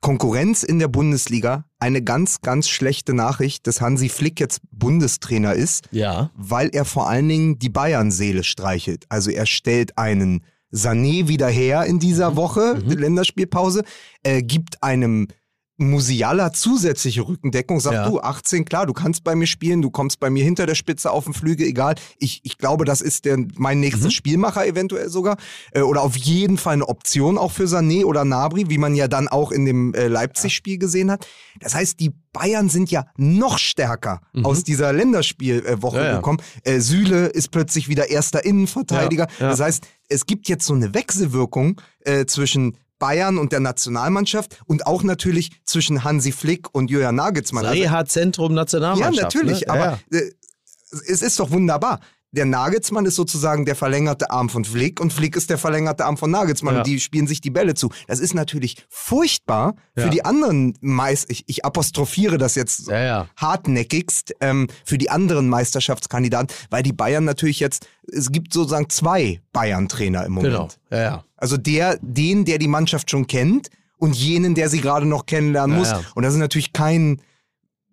Konkurrenz in der Bundesliga eine ganz, ganz schlechte Nachricht, dass Hansi Flick jetzt Bundestrainer ist, Ja. weil er vor allen Dingen die Bayern-Seele streichelt. Also er stellt einen Sané wieder her in dieser Woche, die Länderspielpause, äh, gibt einem Musiala zusätzliche Rückendeckung, sagt Ja. du, 18, klar, du kannst bei mir spielen, du kommst bei mir hinter der Spitze auf dem Flügel, egal. Ich, ich glaube, das ist der, mein nächster Spielmacher eventuell sogar. Äh, oder auf jeden Fall eine Option auch für Sané oder Nabri, wie man ja dann auch in dem äh, Leipzig-Spiel gesehen hat. Das heißt, die Bayern sind ja noch stärker aus dieser Länderspielwoche Ja, ja. gekommen. Äh, Süle ist plötzlich wieder erster Innenverteidiger. Das heißt, es gibt jetzt so eine Wechselwirkung äh, zwischen Bayern und der Nationalmannschaft und auch natürlich zwischen Hansi Flick und Julian Nagelsmann. Also- Reha-Zentrum ja, Nationalmannschaft. natürlich, ne? aber Ja, äh, es ist doch wunderbar. Der Nagelsmann ist sozusagen der verlängerte Arm von Flick und Flick ist der verlängerte Arm von Nagelsmann Ja. und die spielen sich die Bälle zu. Das ist natürlich furchtbar für Ja. die anderen meist ich, ich apostrophiere das jetzt Ja, hartnäckigst ähm, für die anderen Meisterschaftskandidaten, weil die Bayern natürlich jetzt es gibt sozusagen zwei Bayern-Trainer im Moment. Genau. Ja, ja. Also der, den, der die Mannschaft schon kennt und jenen, der sie gerade noch kennenlernen Ja, muss. ja. Und das ist natürlich kein,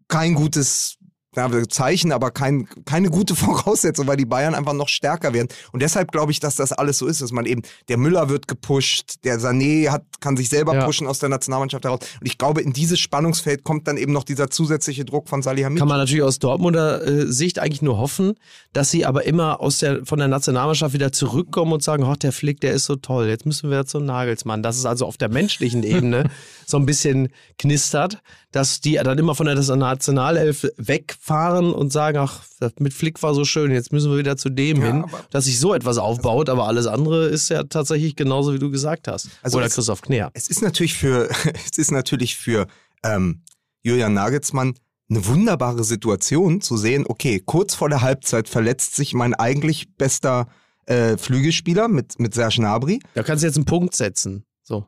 kein gutes ja, Zeichen, aber kein, keine gute Voraussetzung, weil die Bayern einfach noch stärker werden. Und deshalb glaube ich, dass das alles so ist, dass man eben, der Müller wird gepusht, der Sané hat, kann sich selber Ja. pushen aus der Nationalmannschaft heraus. Und ich glaube, in dieses Spannungsfeld kommt dann eben noch dieser zusätzliche Druck von Salihamidzic. Kann man natürlich aus Dortmunder äh, Sicht eigentlich nur hoffen, dass sie aber immer aus der, von der Nationalmannschaft wieder zurückkommen und sagen, ach, der Flick, der ist so toll, jetzt müssen wir zum Nagelsmann. Dass es also auf der menschlichen Ebene so ein bisschen knistert, dass die dann immer von der Nationalelf wegfahren und sagen, ach, mit Flick war so schön, jetzt müssen wir wieder zu dem Ja, hin, dass sich so etwas aufbaut, aber alles andere ist ja tatsächlich genauso, wie du gesagt hast. Also Oder es- Christoph Kner. Es ist natürlich für, es ist natürlich für ähm, Julian Nagelsmann eine wunderbare Situation zu sehen, okay, kurz vor der Halbzeit verletzt sich mein eigentlich bester äh, Flügelspieler mit, mit Serge Gnabry. Da kannst du jetzt einen Punkt setzen. So.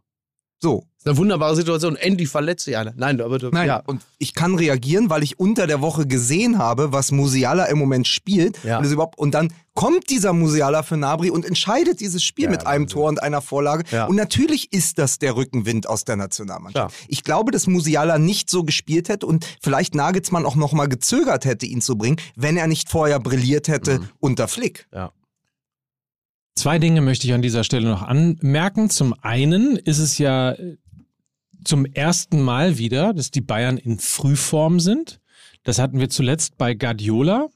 So, Ist eine wunderbare Situation. Endlich verletzt sich einer. Nein, aber du, Nein, ja. und ich kann reagieren, weil ich unter der Woche gesehen habe, was Musiala im Moment spielt. Ja. Und, überhaupt, und dann kommt dieser Musiala für Nabri und entscheidet dieses Spiel Ja, mit einem. Tor und einer Vorlage. Ja. Und natürlich ist das der Rückenwind aus der Nationalmannschaft. Ich glaube, dass Musiala nicht so gespielt hätte und vielleicht Nagelsmann auch nochmal gezögert hätte, ihn zu bringen, wenn er nicht vorher brilliert hätte Mhm. unter Flick. Zwei Dinge möchte ich an dieser Stelle noch anmerken. Zum einen ist es ja zum ersten Mal wieder, dass die Bayern in Frühform sind. Das hatten wir zuletzt bei Guardiola.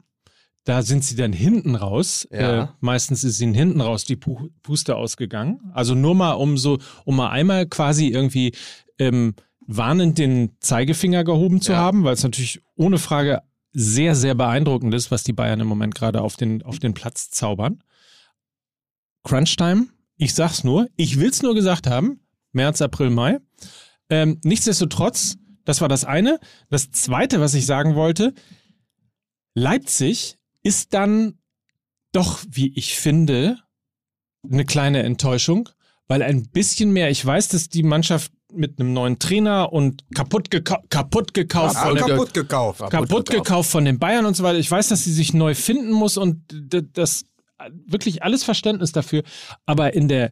Da sind sie dann hinten raus. Ja. Äh, meistens ist ihnen hinten raus die Pu Puste ausgegangen. Also nur mal um so, um mal einmal quasi irgendwie ähm, warnend den Zeigefinger gehoben zu Ja. haben, weil es natürlich ohne Frage sehr, sehr beeindruckend ist, was die Bayern im Moment gerade auf den, auf den Platz zaubern. Crunchtime, ich sag's nur, ich will's nur gesagt haben, März, April, Mai. Ähm, nichtsdestotrotz, das war das eine. Das zweite, was ich sagen wollte, Leipzig ist dann doch, wie ich finde, eine kleine Enttäuschung, weil ein bisschen mehr, ich weiß, dass die Mannschaft mit einem neuen Trainer und kaputt, gekau kaputt gekauft Ah, von der- kaputt gekauft. kaputt gekauft von den Bayern und so weiter. Ich weiß, dass sie sich neu finden muss und das wirklich alles Verständnis dafür. Aber in der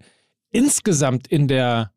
insgesamt in der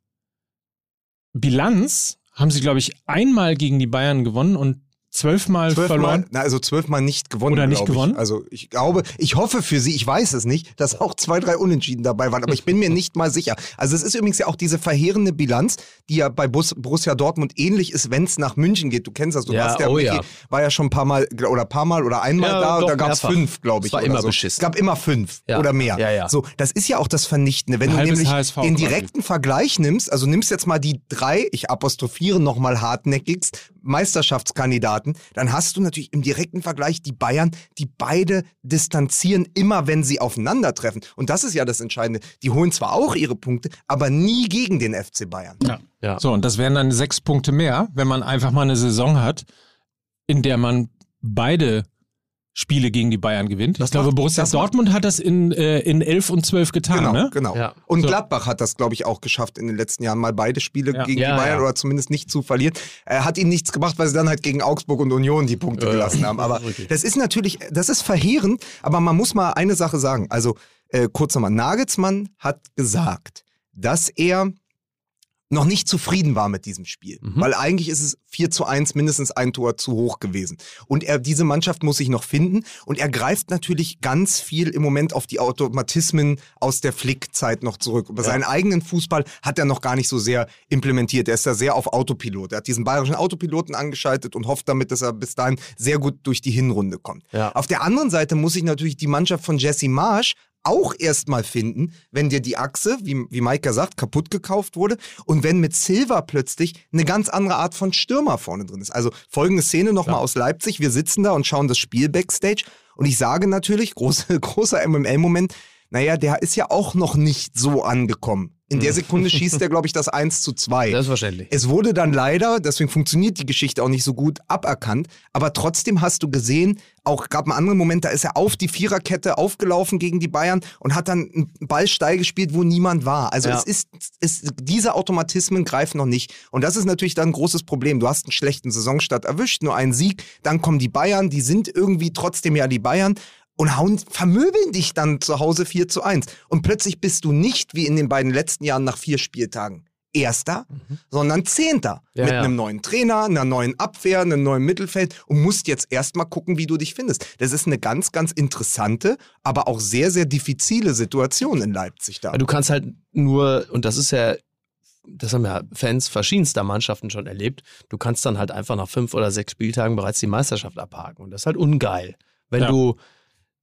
Bilanz haben sie, glaube ich, einmal gegen die Bayern gewonnen und zwölfmal Zwölfmal, verloren. na, also zwölfmal nicht gewonnen. Oder nicht glaub ich. gewonnen? Also ich glaube, ich hoffe für sie, ich weiß es nicht, dass auch zwei, drei Unentschieden dabei waren, aber ich bin mir nicht mal sicher. Also es ist übrigens ja auch diese verheerende Bilanz, die ja bei Bus, Borussia Dortmund ähnlich ist, wenn es nach München geht. Du kennst das, du Ja, warst ja, oh ja. war ja schon ein paar Mal oder paar Mal oder einmal Ja, da und doch, da gab es fünf, glaube ich. Es war immer so. beschissen. Es gab immer fünf Ja. oder mehr. Ja, ja. So, das ist ja auch das Vernichtende. Wenn Ein du nämlich HSV den quasi. direkten Vergleich nimmst, also nimmst jetzt mal die drei, ich apostrophiere nochmal hartnäckigst, Meisterschaftskandidaten, dann hast du natürlich im direkten Vergleich die Bayern, die beide distanzieren, immer wenn sie aufeinandertreffen. Und das ist ja das Entscheidende. Die holen zwar auch ihre Punkte, aber nie gegen den FC Bayern. Ja. So, und das wären dann sechs Punkte mehr, wenn man einfach mal eine Saison hat, in der man beide Spiele gegen die Bayern gewinnt. Das ich glaube, macht- Borussia das macht- Dortmund hat das in, äh, in 11 und 12 getan, Genau, ne? genau. Ja. Und So. Gladbach hat das, glaube ich, auch geschafft in den letzten Jahren, mal beide Spiele Ja. gegen Ja, die Bayern ja. oder zumindest nicht zu verlieren. Äh, hat ihnen nichts gebracht, weil sie dann halt gegen Augsburg und Union die Punkte gelassen haben. Aber das ist natürlich, das ist verheerend, aber man muss mal eine Sache sagen. Also, äh, kurz nochmal, Nagelsmann hat gesagt, dass er noch nicht zufrieden war mit diesem Spiel. Mhm. Weil eigentlich ist es 4 zu 1 mindestens ein Tor zu hoch gewesen. Und er, diese Mannschaft muss sich noch finden. Und er greift natürlich ganz viel im Moment auf die Automatismen aus der Flick-Zeit noch zurück. Aber seinen eigenen Fußball hat er noch gar nicht so sehr implementiert. Er ist da sehr auf Autopilot. Er hat diesen bayerischen Autopiloten angeschaltet und hofft damit, dass er bis dahin sehr gut durch die Hinrunde kommt. Ja. Auf der anderen Seite muss sich natürlich die Mannschaft von Jesse Marsch auch erstmal finden, wenn dir die Achse, wie, wie Maika sagt, kaputt gekauft wurde und wenn mit Silva plötzlich eine ganz andere Art von Stürmer vorne drin ist. Also folgende Szene nochmal aus Leipzig. Wir sitzen da und schauen das Spiel backstage und ich sage natürlich, große, großer MML-Moment, naja, der ist ja auch noch nicht so angekommen. In der Sekunde schießt er, glaube ich, das 1 zu 2. Selbstverständlich. Es wurde dann leider, deswegen funktioniert die Geschichte auch nicht so gut, aberkannt. Aber trotzdem hast du gesehen, auch gab einen anderen Moment, da ist er auf die Viererkette aufgelaufen gegen die Bayern und hat dann einen Ball steil gespielt, wo niemand war. Also Ja. es ist, es, diese Automatismen greifen noch nicht. Und das ist natürlich dann ein großes Problem. Du hast einen schlechten Saisonstart erwischt, nur einen Sieg, dann kommen die Bayern, die sind irgendwie trotzdem ja die Bayern und hauen, vermöbeln dich dann zu Hause 4 zu 1. Und plötzlich bist du nicht wie in den beiden letzten Jahren nach vier Spieltagen Erster, sondern Zehnter. Ja, mit ja. einem neuen Trainer, einer neuen Abwehr, einem neuen Mittelfeld und musst jetzt erstmal gucken, wie du dich findest. Das ist eine ganz, ganz interessante, aber auch sehr, sehr diffizile Situation in Leipzig da. Du kannst halt nur, und das ist ja, das haben ja Fans verschiedenster Mannschaften schon erlebt, du kannst dann halt einfach nach fünf oder sechs Spieltagen bereits die Meisterschaft abhaken. Und das ist halt ungeil, wenn Ja. du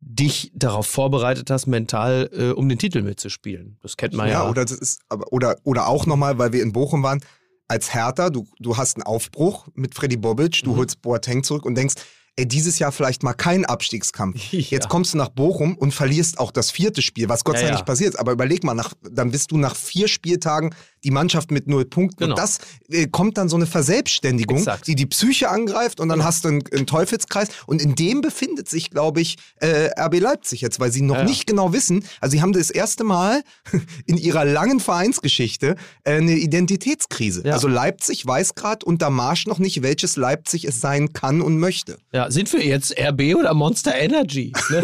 dich darauf vorbereitet hast, mental äh, um den Titel mitzuspielen. Das kennt man ja. ja, oder ist, oder, oder auch nochmal, weil wir in Bochum waren, als Hertha, du, du hast einen Aufbruch mit Freddy Bobic, Mhm. du holst Boateng zurück und denkst, ey, dieses Jahr vielleicht mal kein Abstiegskampf. Ja. Jetzt kommst du nach Bochum und verlierst auch das vierte Spiel, was Gott Ja, sei Dank ja. nicht passiert. Aber überleg mal, nach, dann bist du nach vier Spieltagen die Mannschaft mit null Punkten. Genau. Und das äh, kommt dann so eine Verselbstständigung, Exakt. die die Psyche angreift und dann hast du einen, einen Teufelskreis. Und in dem befindet sich, glaube ich, äh, RB Leipzig jetzt, weil sie noch ja. nicht genau wissen. Also sie haben das erste Mal in ihrer langen Vereinsgeschichte äh, eine Identitätskrise. Ja. Also Leipzig weiß gerade unter Marsch noch nicht, welches Leipzig es sein kann und möchte. Ja, sind wir jetzt RB oder Monster Energy? Ne?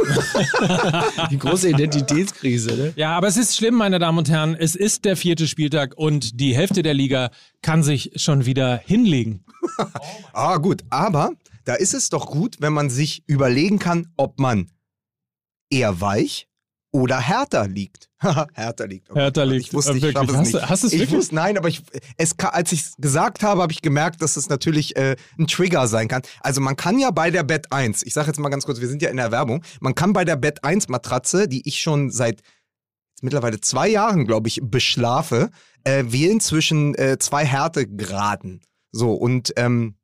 die große Identitätskrise. Ne? Ja, aber es ist schlimm, meine Damen und Herren. Es ist der vierte Spieltag und die Hälfte der Liga kann sich schon wieder hinlegen. Ah, gut, aber da ist es doch gut, wenn man sich überlegen kann, ob man eher weich oder härter liegt. Härter liegt. Oh Härter liegt. Ich wusste, ich wirklich. es Hast du- nicht. hast du es ich wirklich? wusste, nein, aber ich, es, als ich es gesagt habe, habe ich gemerkt, dass es natürlich äh, ein Trigger sein kann. Also man kann ja bei der Bett 1, ich sage jetzt mal ganz kurz, wir sind ja in der Werbung, man kann bei der Bett 1 Matratze, die ich schon seit mittlerweile zwei Jahren, glaube ich, beschlafe, äh, wählen zwischen äh, zwei Härtegraden. So, und ähm,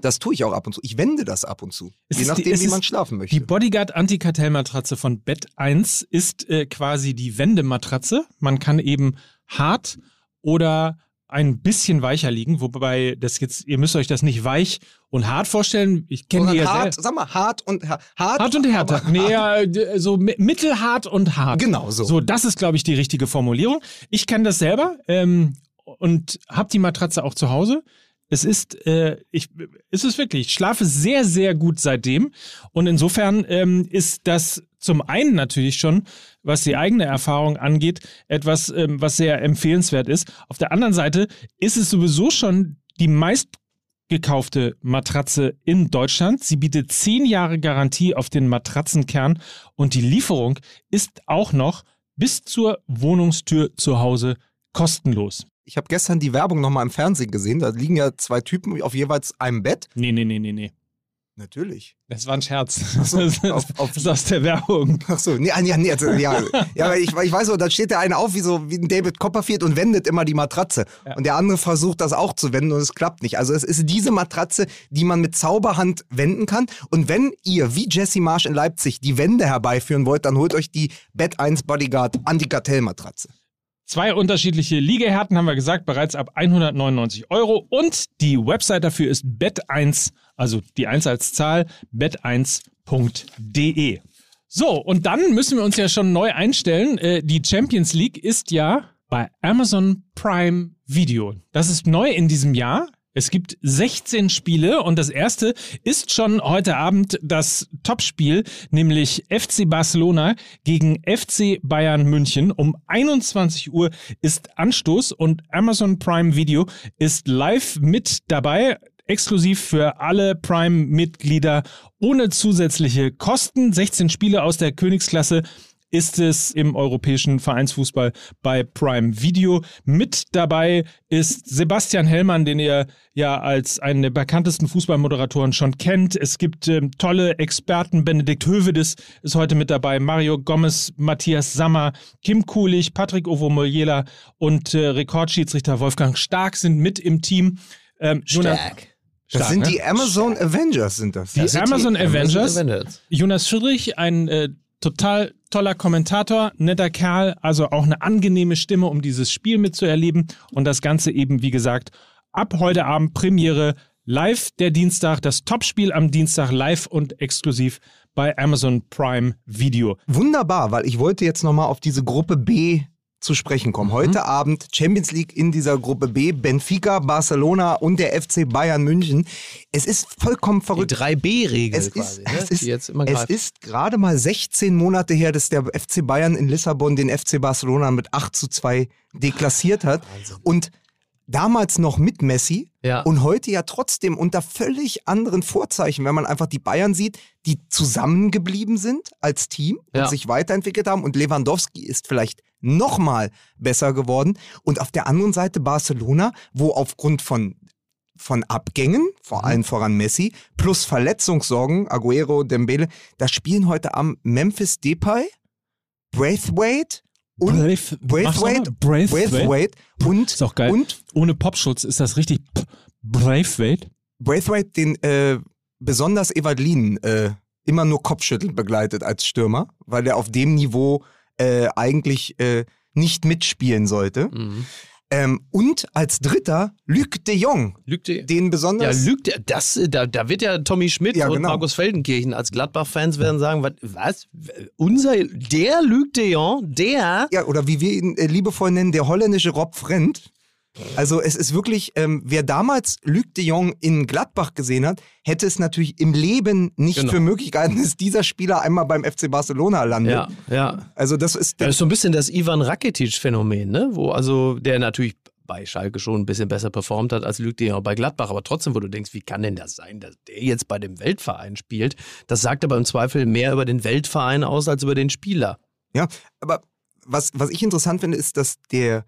das tue ich auch ab und zu. Ich wende das ab und zu. Es je die- nachdem, es wie man schlafen möchte. Die Bodyguard Antikartellmatratze von Bett 1 ist äh, quasi die Wendematratze. Man kann eben hart oder ein bisschen weicher liegen, wobei das jetzt, ihr müsst euch das nicht weich und hart vorstellen. Ich kenne die ja hart, sag mal, hart und hart. Hart und härter. ja, d- so mi- mittelhart und hart. Genau so. So, das ist, glaube ich, die richtige Formulierung. Ich kenne das selber ähm, und habe die Matratze auch zu Hause. Es ist, äh, ich, es ist wirklich, ich schlafe sehr, sehr gut seitdem. Und insofern ähm, ist das zum einen natürlich schon, was die eigene Erfahrung angeht, etwas, ähm, was sehr empfehlenswert ist. Auf der anderen Seite ist es sowieso schon die meistgekaufte Matratze in Deutschland. Sie bietet zehn Jahre Garantie auf den Matratzenkern und die Lieferung ist auch noch bis zur Wohnungstür zu Hause kostenlos. Ich habe gestern die Werbung nochmal im Fernsehen gesehen. Da liegen ja zwei Typen auf jeweils einem Bett. Nee, nee, nee, nee, nee. Natürlich. Das war ein Scherz. so, das, ist- auf- auf- das ist aus der Werbung. Ach so, nee, ah, nee, nee, also, ja, ja, ich, ich weiß so, da steht der eine auf wie so wie ein David Copperfield und wendet immer die Matratze. Ja. Und der andere versucht das auch zu wenden und es klappt nicht. Also es ist diese Matratze, die man mit Zauberhand wenden kann. Und wenn ihr, wie Jesse Marsch in Leipzig, die Wände herbeiführen wollt, dann holt euch die Bett 1 Bodyguard Antikartell-Matratze. Zwei unterschiedliche Liegehärten haben wir gesagt, bereits ab 199 Euro. Und die Website dafür ist Bet1, also die 1 als Zahl, bet1.de. www.championsleague.de. So, und dann müssen wir uns ja schon neu einstellen. Äh, die Champions League ist ja bei Amazon Prime Video. Das ist neu in diesem Jahr. Es gibt 16 Spiele und das erste ist schon heute Abend das Topspiel, nämlich FC Barcelona gegen FC Bayern München. Um 21 Uhr ist Anstoß und Amazon Prime Video ist live mit dabei exklusiv für alle Prime-Mitglieder ohne zusätzliche Kosten. 16 Spiele aus der Königsklasse ist es im europäischen Vereinsfußball bei Prime Video. Mit dabei ist Sebastian Hellmann, den ihr ja als einen der bekanntesten Fußballmoderatoren schon kennt. Es gibt ähm, tolle Experten. Benedikt Hövedes ist heute mit dabei. Mario Gomez, Matthias Sammer, Kim Kulich, Patrick Ovo-Moliela und äh, Rekordschiedsrichter Wolfgang Stark sind mit im Team. Ähm, Jonas- Stark. Das Stark, sind ne? die Amazon Avengers, sind das. Die Das sind Amazon Avengers. Avengers. Jonas Friedrich, ein äh, total toller Kommentator, netter Kerl, also auch eine angenehme Stimme, um dieses Spiel mitzuerleben. Und das Ganze eben, wie gesagt, ab heute Abend Premiere live der Dienstag, das Topspiel am Dienstag live und exklusiv bei Amazon Prime Video. Wunderbar, weil ich wollte jetzt nochmal auf diese Gruppe B zu sprechen kommen. Heute Abend Champions League in dieser Gruppe B, Benfica, Barcelona und der FC Bayern München. Es ist vollkommen Die verrückt. 3B-Regel Es quasi, ist, ne? es, ist, die jetzt immer es ist gerade mal 16 Monate her, dass der FC Bayern in Lissabon den FC Barcelona mit 8 zu 2 deklassiert hat. Und damals noch mit Messi Ja. und heute ja trotzdem unter völlig anderen Vorzeichen, wenn man einfach die Bayern sieht, die zusammengeblieben sind als Team und Ja. sich weiterentwickelt haben. Und Lewandowski ist vielleicht noch mal besser geworden. Und auf der anderen Seite Barcelona, wo aufgrund von von Abgängen, vor Mhm. allem voran Messi, plus Verletzungssorgen, Aguero, Dembele, da spielen heute Abend Memphis Depay, Braithwaite und Braith- Braithwaite, Braithwaite. Braithwaite und, Ist auch geil. und Ohne Popschutz ist das richtig Braithwaite. Braithwaite den äh, besonders Evalin äh, immer nur Kopfschütteln begleitet als Stürmer, weil er auf dem Niveau äh, eigentlich äh, nicht mitspielen sollte. Mhm. Ähm, und als dritter Luc de Jong, Lügt der? den Ja, besonders lügt der, das, da, da wird ja Tommy Schmidt Ja, und genau. Markus Feldenkirchen als Gladbach-Fans werden sagen, was, was? Unser, der Luc de Jong, der, ja, oder wie wir ihn äh, liebevoll nennen, der holländische Rob Frendt. Also es ist wirklich, ähm, wer damals Luc de Jong in Gladbach gesehen hat, hätte es natürlich im Leben nicht Genau. für möglich gehalten, dass dieser Spieler einmal beim FC Barcelona landet. ja, ja. Also das ist, Das ist so ein bisschen das Ivan Rakitic-Phänomen, ne? Wo also der natürlich bei Schalke schon ein bisschen besser performt hat als Luc de Jong bei Gladbach, aber trotzdem, wo du denkst, wie kann denn das sein, dass der jetzt bei dem Weltverein spielt? Das sagt aber im Zweifel mehr über den Weltverein aus als über den Spieler. Ja, aber was, was ich interessant finde, ist, dass der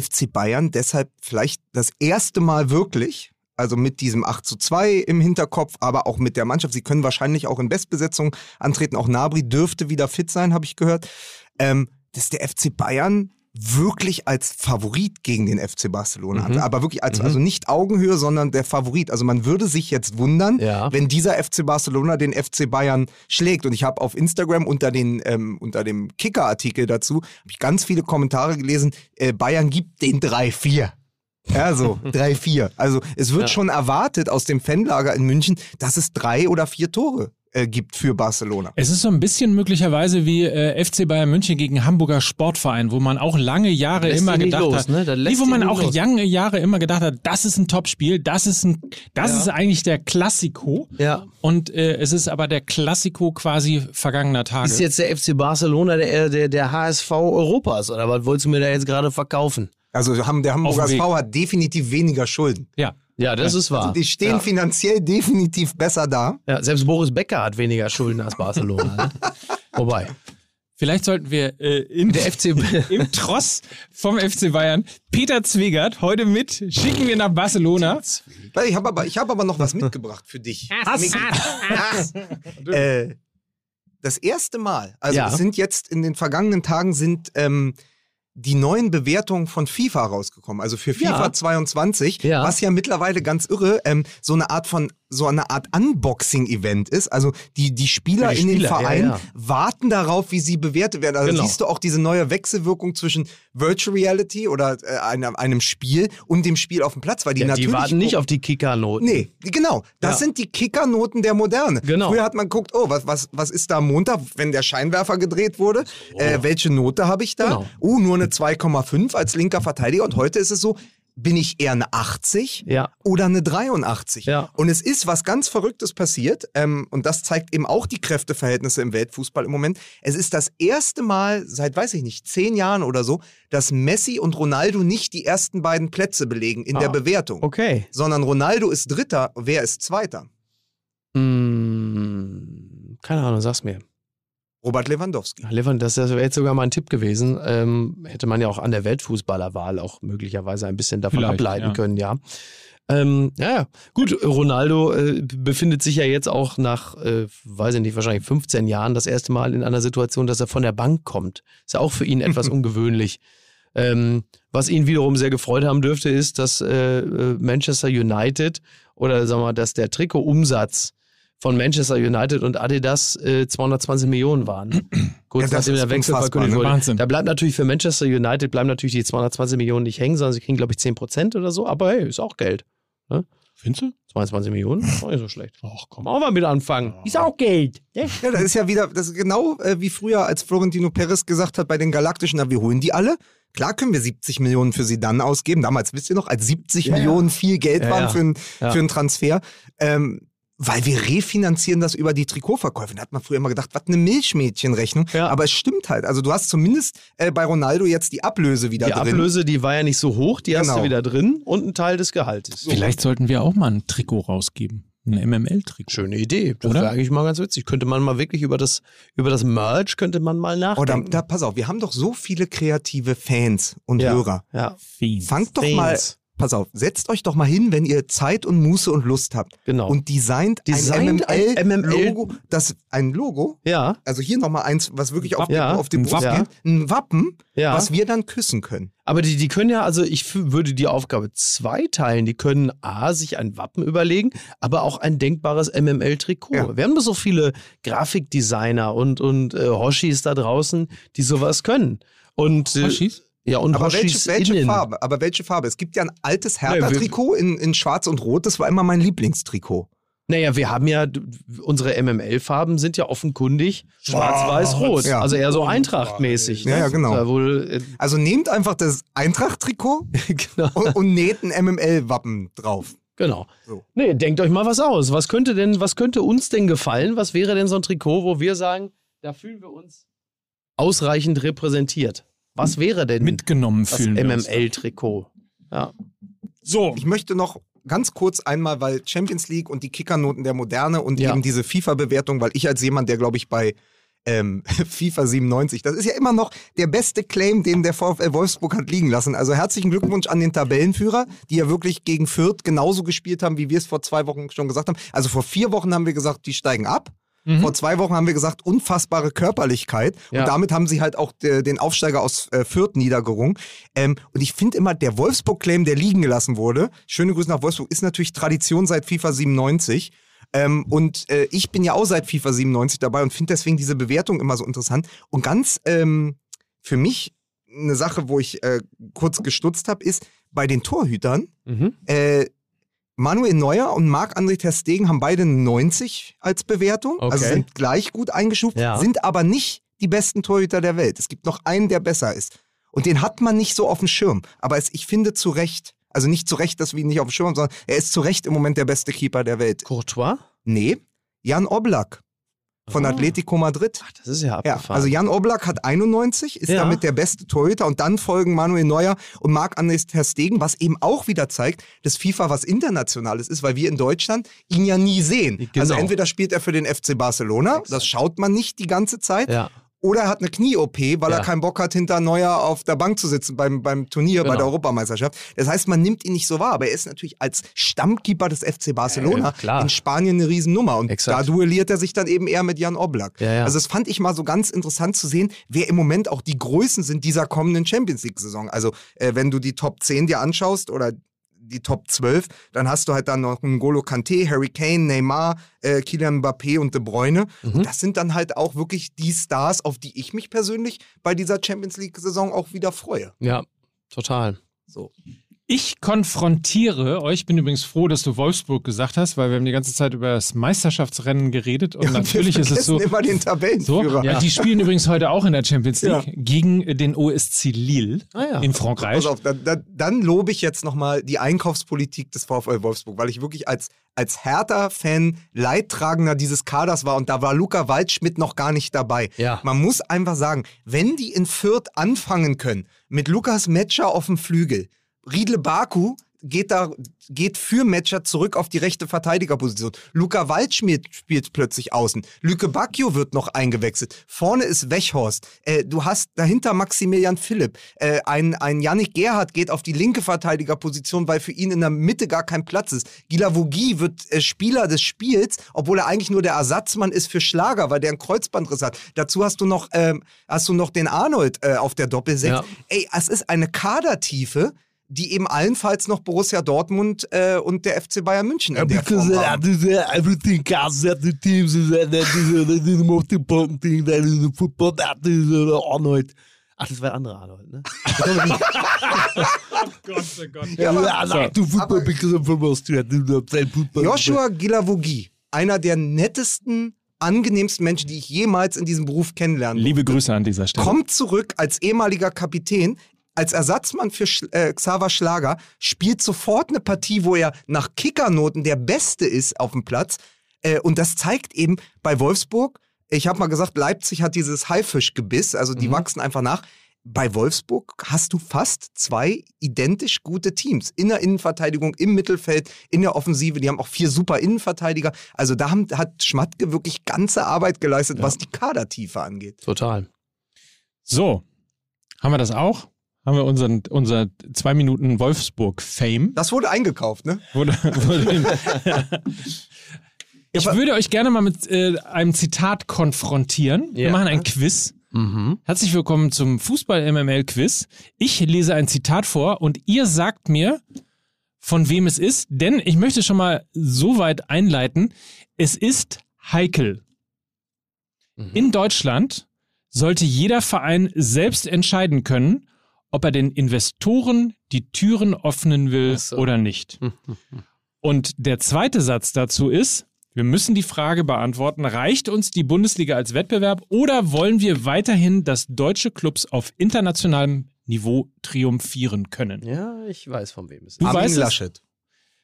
FC Bayern deshalb vielleicht das erste Mal wirklich, also mit diesem 8 zu 2 im Hinterkopf, aber auch mit der Mannschaft, sie können wahrscheinlich auch in Bestbesetzung antreten, auch Nabri dürfte wieder fit sein, habe ich gehört, ähm, dass der FC Bayern wirklich als Favorit gegen den FC Barcelona Mhm. Aber wirklich als, also nicht Augenhöhe, sondern der Favorit. Also man würde sich jetzt wundern, Ja. wenn dieser FC Barcelona den FC Bayern schlägt. Und ich habe auf Instagram unter, den, ähm, unter dem Kicker-Artikel dazu ganz viele Kommentare gelesen, äh, Bayern gibt den 3-4. Ja, so, 3-4. Also es wird Ja. schon erwartet aus dem Fanlager in München, dass es drei oder vier Tore äh, gibt für Barcelona. Es ist so ein bisschen möglicherweise wie äh, FC Bayern München gegen Hamburger Sportverein, wo man auch lange Jahre Lässt immer gedacht los, hat, ne? Nee, wo man auch los. lange Jahre immer gedacht hat, das ist ein Topspiel, das ist ein, das Ja. ist eigentlich der Klassiko. Ja. Und äh, es ist aber der Klassiko quasi vergangener Tage. Ist jetzt der FC Barcelona der, der, der HSV Europas oder was wolltest du mir da jetzt gerade verkaufen? Also haben, der Hamburger SV hat definitiv weniger Schulden. ja. Ja, das ist wahr. Also die stehen ja. finanziell definitiv besser da. Ja, selbst Boris Becker hat weniger Schulden als Barcelona. ne? Wobei. Vielleicht sollten wir äh, in Der FC im Tross vom FC Bayern Peter Zwegert heute mit schicken wir nach Barcelona. Ich habe aber, ich hab aber noch was mitgebracht für dich. Micky. äh, das erste Mal, also Ja. sind jetzt in den vergangenen Tagen sind ähm, die neuen Bewertungen von FIFA rausgekommen, also für FIFA Ja. 22, Ja. was ja mittlerweile ganz irre, ähm, so eine Art von so eine Art Unboxing-Event ist. Also die, die Spieler die in den Spieler, ja, Vereinen ja. warten darauf, wie sie bewertet werden. Also Genau. siehst du auch diese neue Wechselwirkung zwischen Virtual Reality oder äh, einem, einem Spiel und dem Spiel auf dem Platz, weil die Ja, natürlich die warten nicht auf die Kickernoten. Nee, genau. Das sind die Kickernoten der Moderne. Genau. Früher hat man geguckt, oh, was, was, was ist da am Montag, wenn der Scheinwerfer gedreht wurde? Äh, welche Note habe ich da? Genau. Oh, nur eine 2,5 als linker Verteidiger. Und heute ist es so, bin ich eher eine 80 Ja. oder eine 83? Ja. Und es ist was ganz Verrücktes passiert. Ähm, und das zeigt eben auch die Kräfteverhältnisse im Weltfußball im Moment. Es ist das erste Mal seit, weiß ich nicht, zehn Jahren oder so, dass Messi und Ronaldo nicht die ersten beiden Plätze belegen in der Ah, Bewertung Okay. sondern Ronaldo ist Dritter, wer ist Zweiter? Hm, keine Ahnung, sag's mir. Robert Lewandowski. Levant, das wäre jetzt sogar mal ein Tipp gewesen. Ähm, hätte man ja auch an der Weltfußballerwahl auch möglicherweise ein bisschen davon Vielleicht, ableiten ja. können, ja. Ähm, ja, ja. Gut, Ronaldo äh, befindet sich ja jetzt auch nach, äh, weiß ich nicht, wahrscheinlich 15 Jahren das erste Mal in einer Situation, dass er von der Bank kommt. Ist ja auch für ihn etwas ungewöhnlich. Ähm, was ihn wiederum sehr gefreut haben dürfte, ist, dass äh, äh, Manchester United oder sagen wir mal, dass der Trikotumsatz von Manchester United und Adidas äh, 220 Millionen waren. Kurz Ja, nachdem der Wechsel verkündet ne? wurde. Wahnsinn. Da bleibt natürlich für Manchester United bleiben natürlich die 220 Millionen nicht hängen, sondern sie kriegen, glaube ich, 10 Prozent oder so. Aber hey, ist auch Geld. Findest du? 22 Millionen, ist auch nicht so schlecht. Ach komm. Machen wir mit anfangen. Ist auch Geld. Ne? Ja, das ist ja wieder, das ist genau äh, wie früher, als Florentino Perez gesagt hat bei den Galaktischen, na, wir holen die alle. Klar können wir 70 Millionen für sie dann ausgeben. Damals, wisst ihr noch, als 70 Ja, ja. Millionen viel Geld Ja, waren ja. Für, einen, Ja. für einen Transfer. Ähm, weil wir refinanzieren das über die Trikotverkäufe. Da hat man früher immer gedacht, was eine Milchmädchenrechnung. Ja. Aber es stimmt halt. Also du hast zumindest äh, bei Ronaldo jetzt die Ablöse wieder Die drin. Ablöse, die war ja nicht so hoch, die hast Genau. du wieder drin und ein Teil des Gehaltes. Vielleicht sollten wir auch mal ein Trikot rausgeben. Ein MML-Trikot. Schöne Idee. Das Oder? wäre eigentlich mal ganz witzig. Könnte man mal wirklich über das, über das Merch könnte man mal Oder nachdenken. da, pass auf, wir haben doch so viele kreative Fans und ja. Hörer. Ja. Fangt doch Fans. mal, pass auf, setzt euch doch mal hin, wenn ihr Zeit und Muße und Lust habt Genau. und designt, Designt ein ein MML MML-Logo, das ein Logo, ja, also hier nochmal eins, was wirklich auf, Ja, auf ein Brust Wappen. geht, ein Wappen, ja. was wir dann küssen können. Aber die, die können ja, also ich würde die Aufgabe zweiteilen. Die können A, sich ein Wappen überlegen, aber auch ein denkbares MML-Trikot. Ja. Wir haben so viele Grafikdesigner und, und äh, Hoshis da draußen, die sowas können. Und, äh, Hoshis? Ja, und Aber welche, Hoshis welche. Farbe? Aber welche Farbe? Es gibt ja ein altes Hertha-Trikot in, in Schwarz und Rot, das war immer mein Lieblingstrikot. Naja, wir haben ja, unsere MML-Farben sind ja offenkundig schwarz-weiß-rot. Ja. Also eher so Eintracht-mäßig. Ja, ne? ja, genau. Ja, wohl, äh, Also nehmt einfach das Eintracht-Trikot genau. und, und näht ein MML-Wappen drauf. Genau. So. Nee, denkt euch mal was aus. Was könnte denn, was könnte uns denn gefallen? Was wäre denn so ein Trikot, wo wir sagen, da fühlen wir uns ausreichend repräsentiert? Was wäre denn Mitgenommen das. MML-Trikot? Ja. So. Ich möchte noch ganz kurz einmal, weil Champions League und die Kickernoten der Moderne und Ja. eben diese FIFA-Bewertung, weil ich als jemand, der glaube ich bei ähm, FIFA 97, das ist ja immer noch der beste Claim, den der VfL Wolfsburg hat liegen lassen. Also herzlichen Glückwunsch an den Tabellenführer, die ja wirklich gegen Fürth genauso gespielt haben, wie wir es vor zwei Wochen schon gesagt haben. Also vor vier Wochen haben wir gesagt, die steigen ab. Mhm. Vor zwei Wochen haben wir gesagt, unfassbare Körperlichkeit. Ja. Und damit haben sie halt auch äh, den Aufsteiger aus äh, Fürth niedergerungen. Ähm, und ich finde immer, der Wolfsburg-Claim, der liegen gelassen wurde, schöne Grüße nach Wolfsburg, ist natürlich Tradition seit FIFA 97. Ähm, und äh, ich bin ja auch seit FIFA 97 dabei und finde deswegen diese Bewertung immer so interessant. Und ganz ähm, für mich eine Sache, wo ich äh, kurz gestutzt habe, ist bei den Torhütern. Mhm. Äh, Manuel Neuer und Marc-André Ter Stegen haben beide 90 als Bewertung, Okay. also sind gleich gut eingestuft, Ja. sind aber nicht die besten Torhüter der Welt. Es gibt noch einen, der besser ist. Und den hat man nicht so auf dem Schirm. Aber es, ich finde zu Recht, also nicht zu Recht, dass wir ihn nicht auf dem Schirm haben, sondern er ist zu Recht im Moment der beste Keeper der Welt. Courtois? Nee, Jan Oblak von Ah. Atletico Madrid. Ach, das ist ja Ja, abgefahren. also Jan Oblak hat 91, ist Ja. damit der beste Torhüter und dann folgen Manuel Neuer und Marc-André Ter Stegen, was eben auch wieder zeigt, dass FIFA was Internationales ist, weil wir in Deutschland ihn ja nie sehen. Genau. Also entweder spielt er für den FC Barcelona, das schaut man nicht die ganze Zeit, ja. Oder er hat eine Knie-OP, weil Ja. er keinen Bock hat, hinter Neuer auf der Bank zu sitzen beim, beim Turnier, bei Genau. der Europameisterschaft. Das heißt, man nimmt ihn nicht so wahr, aber er ist natürlich als Stammkeeper des FC Barcelona Ja, in Spanien eine Riesennummer. Und Exakt. da duelliert er sich dann eben eher mit Jan Oblak. Ja. Also das fand ich mal so ganz interessant zu sehen, wer im Moment auch die Größen sind dieser kommenden Champions League-Saison. Also äh, wenn du die Top 10 dir anschaust oder die Top 12. Dann hast du halt dann noch N'Golo Kante, Harry Kane, Neymar, äh, Kylian Mbappé und De Bruyne. Mhm. Das sind dann halt auch wirklich die Stars, auf die ich mich persönlich bei dieser Champions League-Saison auch wieder freue. Ja, total. So. Ich konfrontiere euch, ich bin übrigens froh, dass du Wolfsburg gesagt hast, weil wir haben die ganze Zeit über das Meisterschaftsrennen geredet und natürlich wir ist es so. immer den So, Tabellenführer. ja. die spielen übrigens heute auch in der Champions League Ja. gegen den OSC Lille Ah ja. in Frankreich. Pass auf, dann, dann, dann lobe ich jetzt nochmal die Einkaufspolitik des VfL Wolfsburg, weil ich wirklich als, als Hertha-Fan Leidtragender dieses Kaders war und da war Luca Waldschmidt noch gar nicht dabei. Ja. Man muss einfach sagen, wenn die in Fürth anfangen können, mit Lukas Metscher auf dem Flügel, Riedle Baku geht da geht für Metscher zurück auf die rechte Verteidigerposition. Luca Waldschmidt spielt plötzlich außen. Lüke Bacchio wird noch eingewechselt. Vorne ist Wechhorst. Äh, du hast dahinter Maximilian Philipp. Äh, ein, ein Yannick Gerhardt geht auf die linke Verteidigerposition, weil für ihn in der Mitte gar kein Platz ist. Gilavogi wird äh, Spieler des Spiels, obwohl er eigentlich nur der Ersatzmann ist für Schlager, weil der einen Kreuzbandriss hat. Dazu hast du noch, ähm, hast du noch den Arnold äh, auf der Doppelsechs. Ja. Ey, es ist eine Kadertiefe, die eben allenfalls noch Borussia Dortmund äh, und der FC Bayern München in der Form haben. this, uh, everything counts at the teams is that, that is uh, that is the most important thing that is the football that is uh, Arnold. Ach, das war der andere Arnold, ne? Gott, oh Gott. Ja, aber- to football because I'm from Austria. Joshua Gilavogi, einer der nettesten, angenehmsten Menschen, die ich jemals in diesem Beruf kennenlernen Liebe Grüße an dieser Stelle. kommt zurück als ehemaliger Kapitän, als Ersatzmann für Sch äh, Xaver Schlager, spielt sofort eine Partie, wo er nach Kickernoten der Beste ist auf dem Platz. Äh, und das zeigt eben bei Wolfsburg, ich habe mal gesagt, Leipzig hat dieses Haifischgebiss, also die wachsen einfach nach. Bei Wolfsburg hast du fast zwei identisch gute Teams. In der Innenverteidigung, im Mittelfeld, in der Offensive. Die haben auch vier super Innenverteidiger. Also da haben, hat Schmatke wirklich ganze Arbeit geleistet, was die Kadertiefe angeht. Total. So, haben wir das auch? Haben wir unseren, unser zwei Minuten Wolfsburg-Fame? Das wurde eingekauft, ne? Wurde, wurde ich würde euch gerne mal mit äh, einem Zitat konfrontieren. Wir Ja. machen ein Quiz. Mhm. Herzlich willkommen zum Fußball-MML-Quiz. Ich lese ein Zitat vor und ihr sagt mir, von wem es ist, denn ich möchte schon mal so weit einleiten. Es ist heikel. Mhm. In Deutschland sollte jeder Verein selbst entscheiden können, ob er den Investoren die Türen öffnen will so. oder nicht. Und der zweite Satz dazu ist, wir müssen die Frage beantworten, reicht uns die Bundesliga als Wettbewerb oder wollen wir weiterhin, dass deutsche Clubs auf internationalem Niveau triumphieren können? Ja, ich weiß, von wem es ist. Du Armin weißt es? Laschet.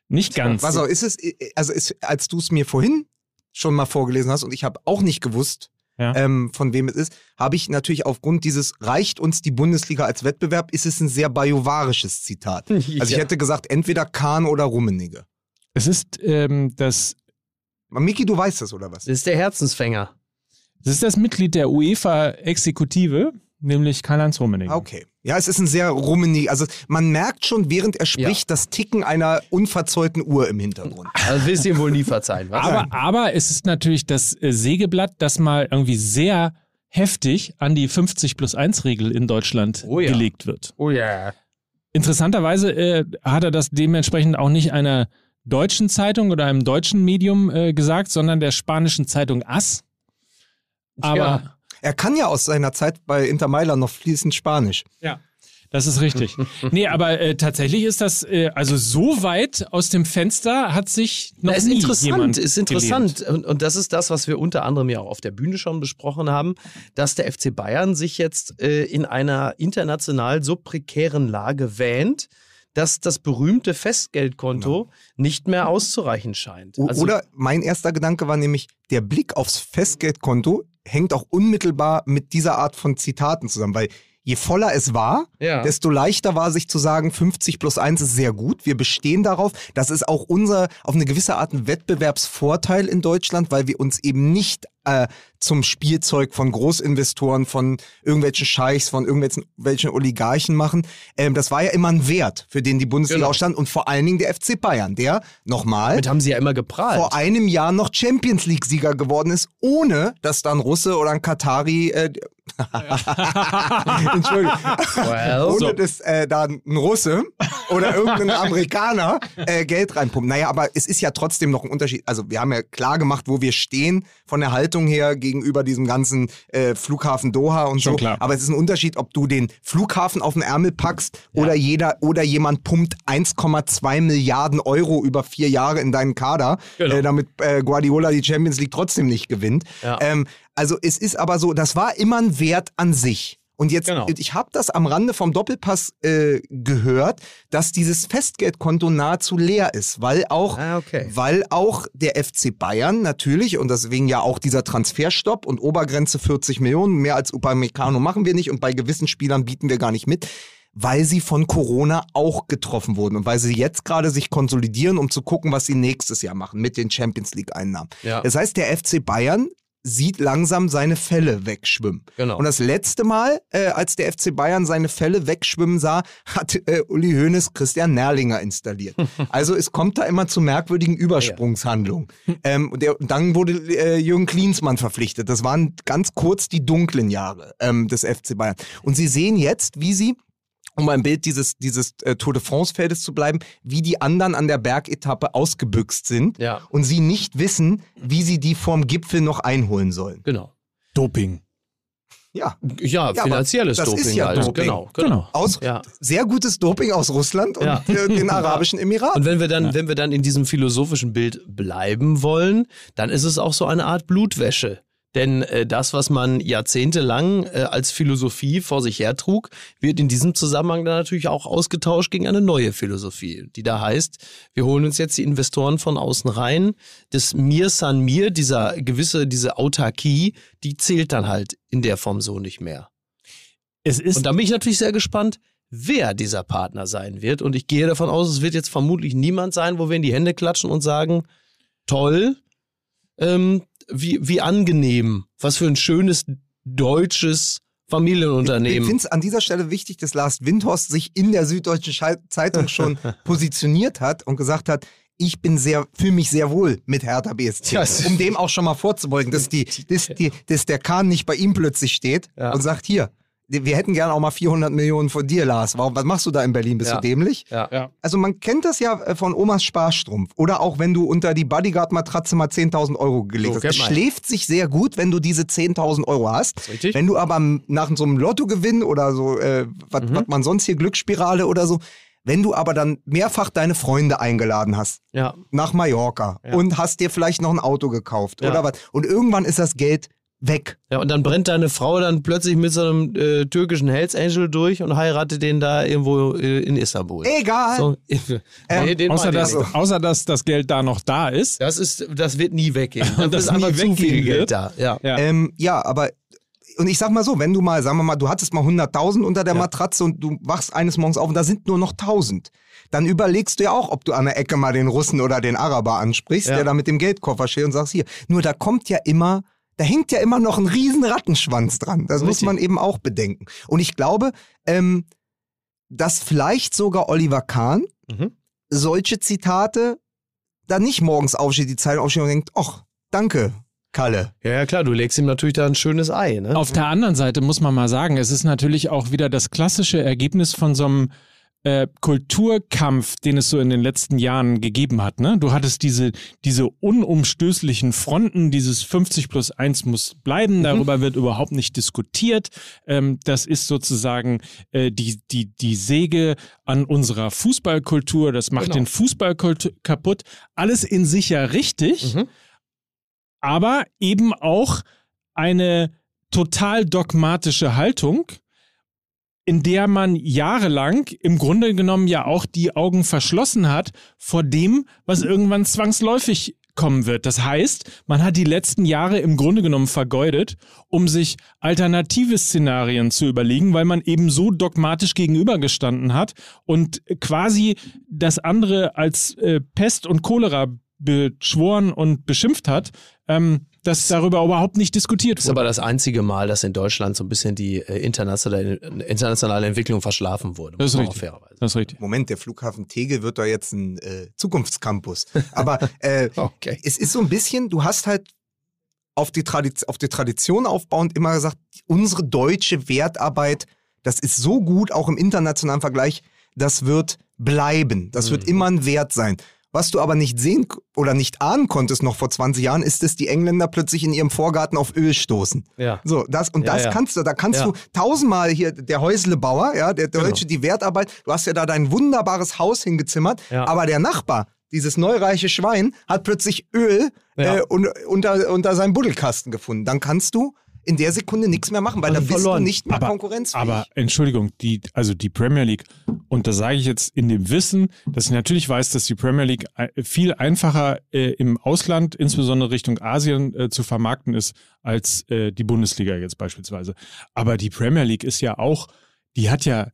Nicht ganz. Was auch ist es, also ist, als du es mir vorhin schon mal vorgelesen hast und ich habe auch nicht gewusst, Ja. ähm, von wem es ist, habe ich natürlich aufgrund dieses reicht uns die Bundesliga als Wettbewerb, ist es ein sehr bajovarisches Zitat. Also ich Ja. hätte gesagt, entweder Kahn oder Rummenigge. Es ist ähm, das, Miki, du weißt das, oder was? Das ist der Herzensfänger. das ist das Mitglied der UEFA-Exekutive, nämlich Karl-Heinz Rummenigge. Ah, Okay. Ja, es ist ein sehr Rummenigge. Also man merkt schon, während er spricht, das Ticken einer unverzeulten Uhr im Hintergrund. Also willst du ihm wohl nie verzeihen, was? Aber, aber es ist natürlich das äh, Sägeblatt, das mal irgendwie sehr heftig an die 50 plus 1 Regel in Deutschland Oh ja. gelegt wird. oh ja. Interessanterweise äh, hat er das dementsprechend auch nicht einer deutschen Zeitung oder einem deutschen Medium äh, gesagt, sondern der spanischen Zeitung AS. Aber Ja. Er kann ja aus seiner Zeit bei Inter Mailand noch fließend Spanisch. Ja, das ist richtig. nee, aber äh, tatsächlich ist das, äh, also so weit aus dem Fenster hat sich noch Na, ist nie interessant, jemand ist interessant. Und, und das ist das, was wir unter anderem ja auch auf der Bühne schon besprochen haben, dass der FC Bayern sich jetzt äh, in einer international so prekären Lage wähnt, dass das berühmte Festgeldkonto nicht mehr auszureichen scheint. Also- Oder mein erster Gedanke war nämlich, der Blick aufs Festgeldkonto hängt auch unmittelbar mit dieser Art von Zitaten zusammen, weil je voller es war, Ja. desto leichter war sich zu sagen, 50 plus 1 ist sehr gut, wir bestehen darauf. Das ist auch unser, auf eine gewisse Art ein Wettbewerbsvorteil in Deutschland, weil wir uns eben nicht äh, zum Spielzeug von Großinvestoren, von irgendwelchen Scheichs, von irgendwelchen welchen Oligarchen machen. Ähm, das war ja immer ein Wert, für den die Bundesliga Genau. auch stand und vor allen Dingen der FC Bayern, der nochmal Damit haben sie ja immer geprahlt. vor einem Jahr noch Champions League Sieger geworden ist, ohne dass dann Russe oder ein Katari äh, Entschuldigung. Well, Ohne So. dass äh, da ein Russe oder irgendein Amerikaner äh, Geld reinpumpt. Naja, aber es ist ja trotzdem noch ein Unterschied. Also wir haben ja klar gemacht, wo wir stehen von der Haltung her gegenüber diesem ganzen äh, Flughafen Doha und Schon so. klar. Aber es ist ein Unterschied, ob du den Flughafen auf den Ärmel packst oder jeder oder jemand pumpt 1,2 Milliarden Euro über vier Jahre in deinen Kader, Genau. äh, damit äh, Guardiola die Champions League trotzdem nicht gewinnt. Ja. Ähm, also es ist aber so, das war immer ein Wert an sich. Und jetzt, Genau. ich habe das am Rande vom Doppelpass äh, gehört, dass dieses Festgeldkonto nahezu leer ist, weil auch, Ah, okay. weil auch der FC Bayern natürlich und deswegen ja auch dieser Transferstopp und Obergrenze 40 Millionen, mehr als Upamecano machen wir nicht und bei gewissen Spielern bieten wir gar nicht mit, weil sie von Corona auch getroffen wurden und weil sie jetzt gerade sich konsolidieren, um zu gucken, was sie nächstes Jahr machen mit den Champions League Einnahmen. Ja. Das heißt, der FC Bayern sieht langsam seine Fälle wegschwimmen. Genau. Und das letzte Mal, äh, als der FC Bayern seine Fälle wegschwimmen sah, hat äh, Uli Hoeneß Christian Nerlinger installiert. also es kommt da immer zu merkwürdigen Übersprungshandlungen. ähm, und, der, dann wurde äh, Jürgen Klinsmann verpflichtet. Das waren ganz kurz die dunklen Jahre ähm, des FC Bayern. Und Sie sehen jetzt, wie sie um beim Bild dieses, dieses äh, Tour de France-Feldes zu bleiben, wie die anderen an der Bergetappe ausgebüxt sind Ja. und sie nicht wissen, wie sie die vorm Gipfel noch einholen sollen. Genau. Doping. Ja, Ja, aber finanzielles das Doping ist ja halt. Doping. Genau, Genau. aus Ja. sehr gutes Doping aus Russland und Ja. den Arabischen Emiraten. Und wenn wir dann, wenn wir dann in diesem philosophischen Bild bleiben wollen, dann ist es auch so eine Art Blutwäsche. Denn äh, das, was man jahrzehntelang äh, als Philosophie vor sich hertrug, wird in diesem Zusammenhang dann natürlich auch ausgetauscht gegen eine neue Philosophie, die da heißt, wir holen uns jetzt die Investoren von außen rein. Das Mir san mir, dieser gewisse, diese Autarkie, die zählt dann halt in der Form so nicht mehr. Es ist Und da bin ich natürlich sehr gespannt, wer dieser Partner sein wird. Und ich gehe davon aus, es wird jetzt vermutlich niemand sein, wo wir in die Hände klatschen und sagen, toll, ähm, wie, wie angenehm, was für ein schönes deutsches Ich Familienunternehmen. finde es an dieser Stelle wichtig, dass Lars Windhorst sich in der Süddeutschen Zeitung schon positioniert hat und gesagt hat, ich bin sehr, fühle mich sehr wohl mit Hertha BSC. Ja, um dem auch schon mal vorzubeugen, dass, die, dass, die, dass der Kahn nicht bei ihm plötzlich steht Ja. und sagt, hier, wir hätten gerne auch mal 400 Millionen von dir, Lars. Warum, was machst du da in Berlin? Bist Ja. du dämlich? ja. ja. Also man kennt das ja äh, von Omas Sparstrumpf. Oder auch wenn du unter die Bodyguard-Matratze mal 10.000 Euro gelegt So, hast. Es schläft sich sehr gut, wenn du diese 10.000 Euro hast. Richtig. Wenn du aber nach so einem Lottogewinn oder so, äh, was Mhm. man sonst hier, Glücksspirale oder so, wenn du aber dann mehrfach deine Freunde eingeladen hast ja. nach Mallorca Ja. und hast dir vielleicht noch ein Auto gekauft Ja. oder was und irgendwann ist das Geld weg. Ja, und dann brennt deine Frau dann plötzlich mit so einem äh, türkischen Hells Angel durch und heiratet den da irgendwo äh, in Istanbul. Egal. So, nee, den Außer dass, nicht. außer dass das Geld da noch da ist. das ist, das wird nie weggehen. Das Das ist nie einfach zu viel Geld da. Ja. Ja. Ähm, ja, aber und ich sag mal so, wenn du mal, sagen wir mal, du hattest mal 100.000 unter der Matratze und du wachst eines Morgens auf und da sind nur noch 1.000, dann überlegst du ja auch, ob du an der Ecke mal den Russen oder den Araber ansprichst, Ja. der da mit dem Geldkoffer steht und sagst hier. Nur da kommt ja immer, da hängt ja immer noch ein riesen Rattenschwanz dran. Das muss Richtig. man eben auch bedenken. Und ich glaube, ähm, dass vielleicht sogar Oliver Kahn Mhm. solche Zitate dann nicht morgens aufsteht, die Zeitung aufsteht und denkt, ach, danke, Kalle. Ja, ja, klar, du legst ihm natürlich da ein schönes Ei. Ne? Auf der anderen Seite muss man mal sagen, es ist natürlich auch wieder das klassische Ergebnis von so einem äh, Kulturkampf, den es so in den letzten Jahren gegeben hat. Ne? Du hattest diese, diese unumstößlichen Fronten, dieses 50 plus 1 muss bleiben, darüber wird überhaupt nicht diskutiert. Ähm, das ist sozusagen äh, die, die, die Säge an unserer Fußballkultur, das macht Genau. den Fußball kaputt. Alles in sich ja richtig Mhm. aber eben auch eine total dogmatische Haltung, in der man jahrelang im Grunde genommen ja auch die Augen verschlossen hat vor dem, was irgendwann zwangsläufig kommen wird. Das heißt, man hat die letzten Jahre im Grunde genommen vergeudet, um sich alternative Szenarien zu überlegen, weil man eben so dogmatisch gegenübergestanden hat und quasi das andere als äh, Pest und Cholera beschworen und beschimpft hat. Ähm, dass darüber überhaupt nicht diskutiert Das ist wurde. aber das einzige Mal, dass in Deutschland so ein bisschen die äh, internationale, internationale Entwicklung verschlafen wurde. Das ist richtig. auch fairerweise. Das ist richtig. Moment, der Flughafen Tegel wird doch jetzt ein äh, Zukunftscampus. Aber äh, Okay. es ist so ein bisschen, du hast halt auf die, auf die Tradition aufbauend immer gesagt, unsere deutsche Wertarbeit, das ist so gut, auch im internationalen Vergleich, das wird bleiben. Das wird immer ein Wert sein. Was du aber nicht sehen oder nicht ahnen konntest noch vor 20 Jahren, ist, dass die Engländer plötzlich in ihrem Vorgarten auf Öl stoßen. Ja. So, das, und Ja, das ja. kannst du, da kannst Ja. du tausendmal hier, der Häuslebauer, ja, der Deutsche, die Wertarbeit, du hast ja da dein wunderbares Haus hingezimmert, aber der Nachbar, dieses neureiche Schwein, hat plötzlich Öl äh, un, unter, unter seinem Buddelkasten gefunden. Dann kannst du in der Sekunde nichts mehr machen, weil Also dann bist verloren. du nicht mehr aber, konkurrenzfähig. aber Entschuldigung, die, also die Premier League, und da sage ich jetzt in dem Wissen, dass ich natürlich weiß, dass die Premier League äh, viel einfacher äh, im Ausland, insbesondere Richtung Asien, äh, zu vermarkten ist, als äh, die Bundesliga jetzt beispielsweise. Aber die Premier League ist ja auch, die hat ja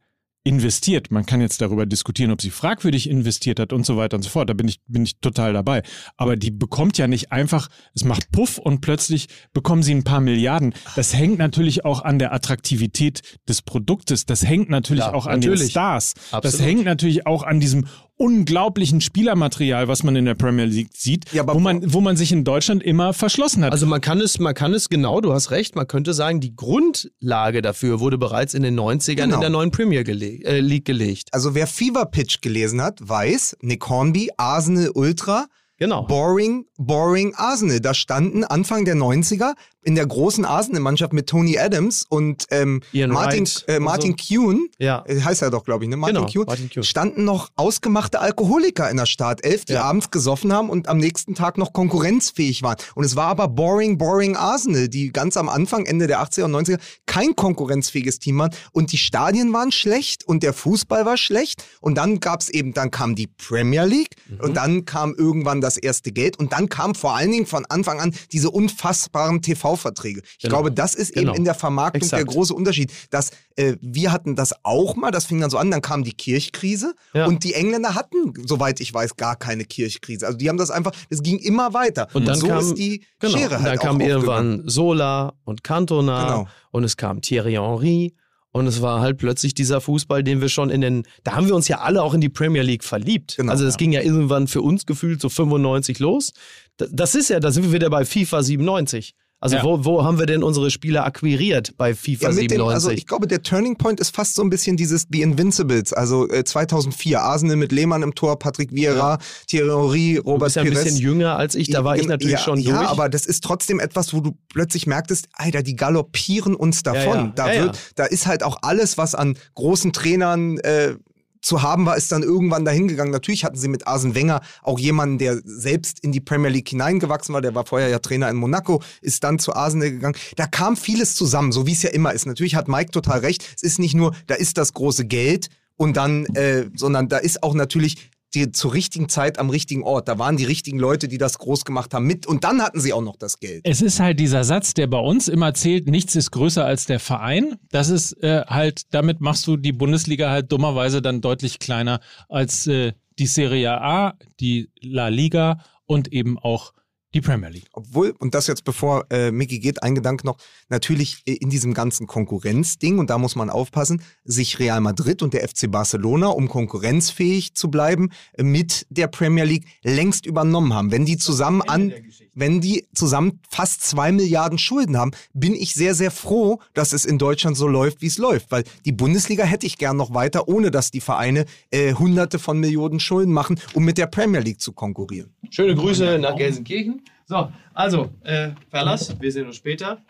investiert. Man kann jetzt darüber diskutieren, ob sie fragwürdig investiert hat und so weiter und so fort. Da bin ich, bin ich total dabei. Aber die bekommt ja nicht einfach, es macht Puff und plötzlich bekommen sie ein paar Milliarden. Das hängt natürlich auch an der Attraktivität des Produktes. Das hängt natürlich Ja, auch an den natürlich. Stars. Das Absolut. hängt natürlich auch an diesem unglaublichen Spielermaterial, was man in der Premier League sieht, Ja, aber- wo, man, wo man sich in Deutschland immer verschlossen hat. Also man kann es, man kann es genau, du hast recht, man könnte sagen, die Grundlage dafür wurde bereits in den 90ern Genau. in der neuen Premier gele äh, League gelegt. also wer Fever Pitch gelesen hat, weiß, Nick Hornby, Arsenal Ultra, Genau. Boring, Boring Arsenal. Da standen Anfang der 90er in der großen Arsenal-Mannschaft mit Tony Adams und ähm, Martin, Wright äh, Martin Kuhn, Ja. äh, heißt er doch, glaube ich, ne? Martin Genau, Kuhn, Martin Kuhn. standen noch ausgemachte Alkoholiker in der Startelf, die Ja. abends gesoffen haben und am nächsten Tag noch konkurrenzfähig waren. Und es war aber Boring, Boring Arsenal, die ganz am Anfang, Ende der 80er und 90er, kein konkurrenzfähiges Team waren. Und die Stadien waren schlecht und der Fußball war schlecht. Und dann gab's eben, dann kam die Premier League Mhm. und dann kam irgendwann das erste Geld und dann kam vor allen Dingen von Anfang an diese unfassbaren TV-Verträge. Ich Genau. glaube, das ist Genau. eben in der Vermarktung der Exakt. große Unterschied. Dass, äh, wir hatten das auch mal, das fing dann so an, dann kam die Kirchkrise Ja. und die Engländer hatten, soweit ich weiß, gar keine Kirchkrise. Also die haben das einfach, es ging immer weiter. Und dann so kam, ist die genau, Schere und halt dann kam irgendwann Sola und Cantona Genau. und es kam Thierry Henry und es war halt plötzlich dieser Fußball, den wir schon in den, da haben wir uns ja alle auch in die Premier League verliebt. Genau, also das ja. ging ja irgendwann für uns gefühlt so 95 los. Da- Das ist ja, da sind wir wieder bei FIFA 97. Also Ja. wo, wo haben wir denn unsere Spieler akquiriert bei FIFA Ja, mit den, 97? also ich glaube, der Turning Point ist fast so ein bisschen dieses The Invincibles, also äh, 2004, Arsenal mit Lehmann im Tor, Patrick Vieira, Thierry Henry, du Robert bist ja ein Pires. bisschen jünger als ich, da war ich Gen- natürlich ja, schon ja, durch. aber das ist trotzdem etwas, wo du plötzlich merktest, Alter, die galoppieren uns davon. Ja, ja. Da, Ja, wird, ja. da ist halt auch alles, was an großen Trainern äh, zu haben war, ist dann irgendwann dahin gegangen. Natürlich hatten sie mit Arsene Wenger auch jemanden, der selbst in die Premier League hineingewachsen war. Der war vorher ja Trainer in Monaco, ist dann zu Arsenal gegangen. Da kam vieles zusammen, so wie es ja immer ist. Natürlich hat Mike total recht. Es ist nicht nur, da ist das große Geld und dann, äh, sondern da ist auch natürlich die zur richtigen Zeit am richtigen Ort. Da waren die richtigen Leute, die das groß gemacht haben mit und dann hatten sie auch noch das Geld. Es ist halt dieser Satz, der bei uns immer zählt, nichts ist größer als der Verein. Das ist äh, halt, damit machst du die Bundesliga halt dummerweise dann deutlich kleiner als äh, die Serie A, die La Liga und eben auch die Premier League. Obwohl, und das jetzt bevor äh, Micky geht, ein Gedanke noch, natürlich äh, in diesem ganzen Konkurrenzding, und da muss man aufpassen, sich Real Madrid und der FC Barcelona, um konkurrenzfähig zu bleiben, äh, mit der Premier League längst übernommen haben. Wenn die zusammen an, wenn die zusammen fast zwei Milliarden Schulden haben, bin ich sehr, sehr froh, dass es in Deutschland so läuft, wie es läuft. Weil die Bundesliga hätte ich gern noch weiter, ohne dass die Vereine äh, hunderte von Millionen Schulden machen, um mit der Premier League zu konkurrieren. Schöne Grüße nach Gelsenkirchen. So, also, äh, Verlass, wir sehen uns später.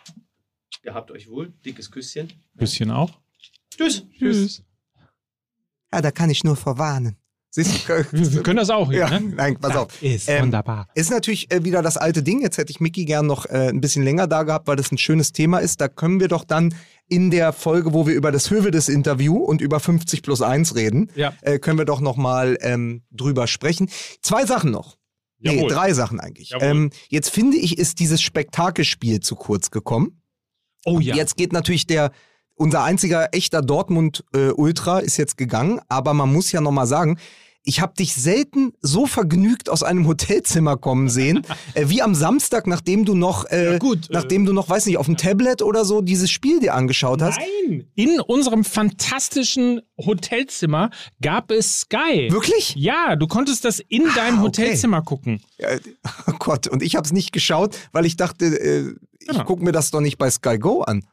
Gehabt euch wohl. Dickes Küsschen. Bisschen auch. Tschüss. Tschüss. Ja, da kann ich nur verwarnen. Siehst du, Wir, wir können das auch hier, Ja, ne? nein, pass auf. Ist Ähm, wunderbar. Ist natürlich äh, wieder das alte Ding. Jetzt hätte ich Mickey gern noch äh, ein bisschen länger da gehabt, weil das ein schönes Thema ist. Da können wir doch dann in der Folge, wo wir über das Hövedes Interview und über 50 plus 1 reden, Ja. äh, können wir doch noch mal ähm, drüber sprechen. Zwei Sachen noch. Nee, Jawohl. drei Sachen eigentlich. Ähm, jetzt finde ich, ist dieses Spektakelspiel zu kurz gekommen. Oh ja. Jetzt geht natürlich der, unser einziger echter Dortmund-Ultra ist jetzt gegangen, aber man muss ja nochmal sagen, ich habe dich selten so vergnügt aus einem Hotelzimmer kommen sehen, äh, wie am Samstag, nachdem du noch, äh, Ja, gut, äh, nachdem du noch, weiß nicht, auf dem Tablet oder so dieses Spiel dir angeschaut hast. Nein! In unserem fantastischen Hotelzimmer gab es Sky. Wirklich? Ja, du konntest das in deinem okay. Hotelzimmer gucken. Ja, oh Gott, und ich habe es nicht geschaut, weil ich dachte, äh, ich Ja. gucke mir das doch nicht bei Sky Go an.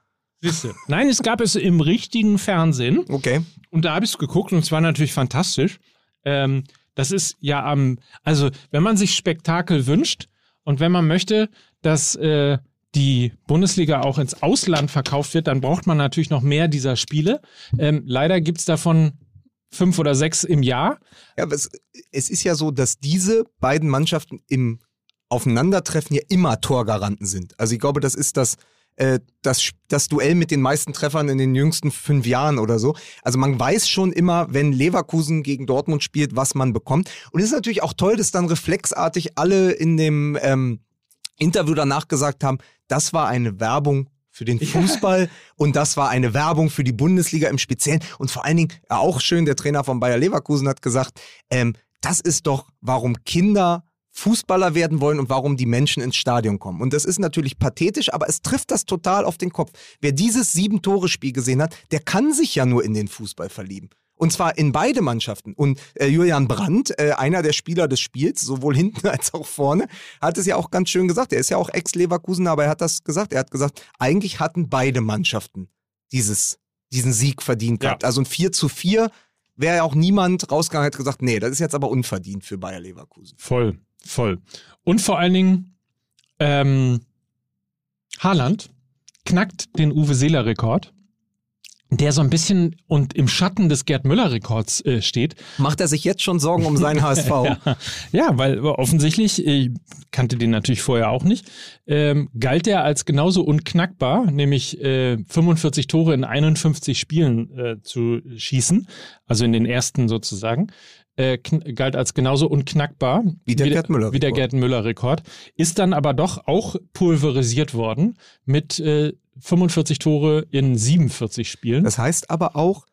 Siehste. Nein, es gab es im richtigen Fernsehen. Okay. Und da habe ich es geguckt und es war natürlich fantastisch. Ähm, das ist ja am, also wenn man sich Spektakel wünscht und wenn man möchte, dass äh, die Bundesliga auch ins Ausland verkauft wird, dann braucht man natürlich noch mehr dieser Spiele. Ähm, leider gibt es davon fünf oder sechs im Jahr. Ja, aber es, es ist ja so, dass diese beiden Mannschaften im Aufeinandertreffen ja immer Torgaranten sind. Also ich glaube, das ist das, äh, das, das Duell mit den meisten Treffern in den jüngsten fünf Jahren oder so. Also man weiß schon immer, wenn Leverkusen gegen Dortmund spielt, was man bekommt. Und es ist natürlich auch toll, dass dann reflexartig alle in dem ähm, Interview danach gesagt haben, das war eine Werbung für den Fußball und das war eine Werbung für die Bundesliga im Speziellen. Und vor allen Dingen, ja, auch schön, der Trainer von Bayer Leverkusen hat gesagt, ähm, das ist doch, warum Kinder Fußballer werden wollen und warum die Menschen ins Stadion kommen. Und das ist natürlich pathetisch, aber es trifft das total auf den Kopf. Wer dieses Sieben-Tore-Spiel gesehen hat, der kann sich ja nur in den Fußball verlieben. Und zwar in beide Mannschaften. Und äh, Julian Brandt, äh, einer der Spieler des Spiels, sowohl hinten als auch vorne, hat es ja auch ganz schön gesagt. Er ist ja auch Ex-Leverkusen, aber er hat das gesagt. Er hat gesagt, eigentlich hatten beide Mannschaften dieses, diesen Sieg verdient Ja. gehabt. Also ein 4 zu 4 wäre ja auch niemand rausgegangen und hätte gesagt, nee, das ist jetzt aber unverdient für Bayer Leverkusen. Voll, voll. Und vor allen Dingen, ähm, Haaland knackt den Uwe Seeler-Rekord, der so ein bisschen und im Schatten des Gerd Müller-Rekords äh, steht. Macht er sich jetzt schon Sorgen um seinen HSV? Ja, ja, weil offensichtlich, ich kannte den natürlich vorher auch nicht, ähm, galt er als genauso unknackbar, nämlich äh, 45 Tore in 51 Spielen äh, zu schießen, also in den ersten sozusagen. Äh, galt als genauso unknackbar Wie der wie der Gerd Müller-Rekord, ist dann aber doch auch pulverisiert worden mit äh, 45 Tore in 47 Spielen. Das heißt aber auch,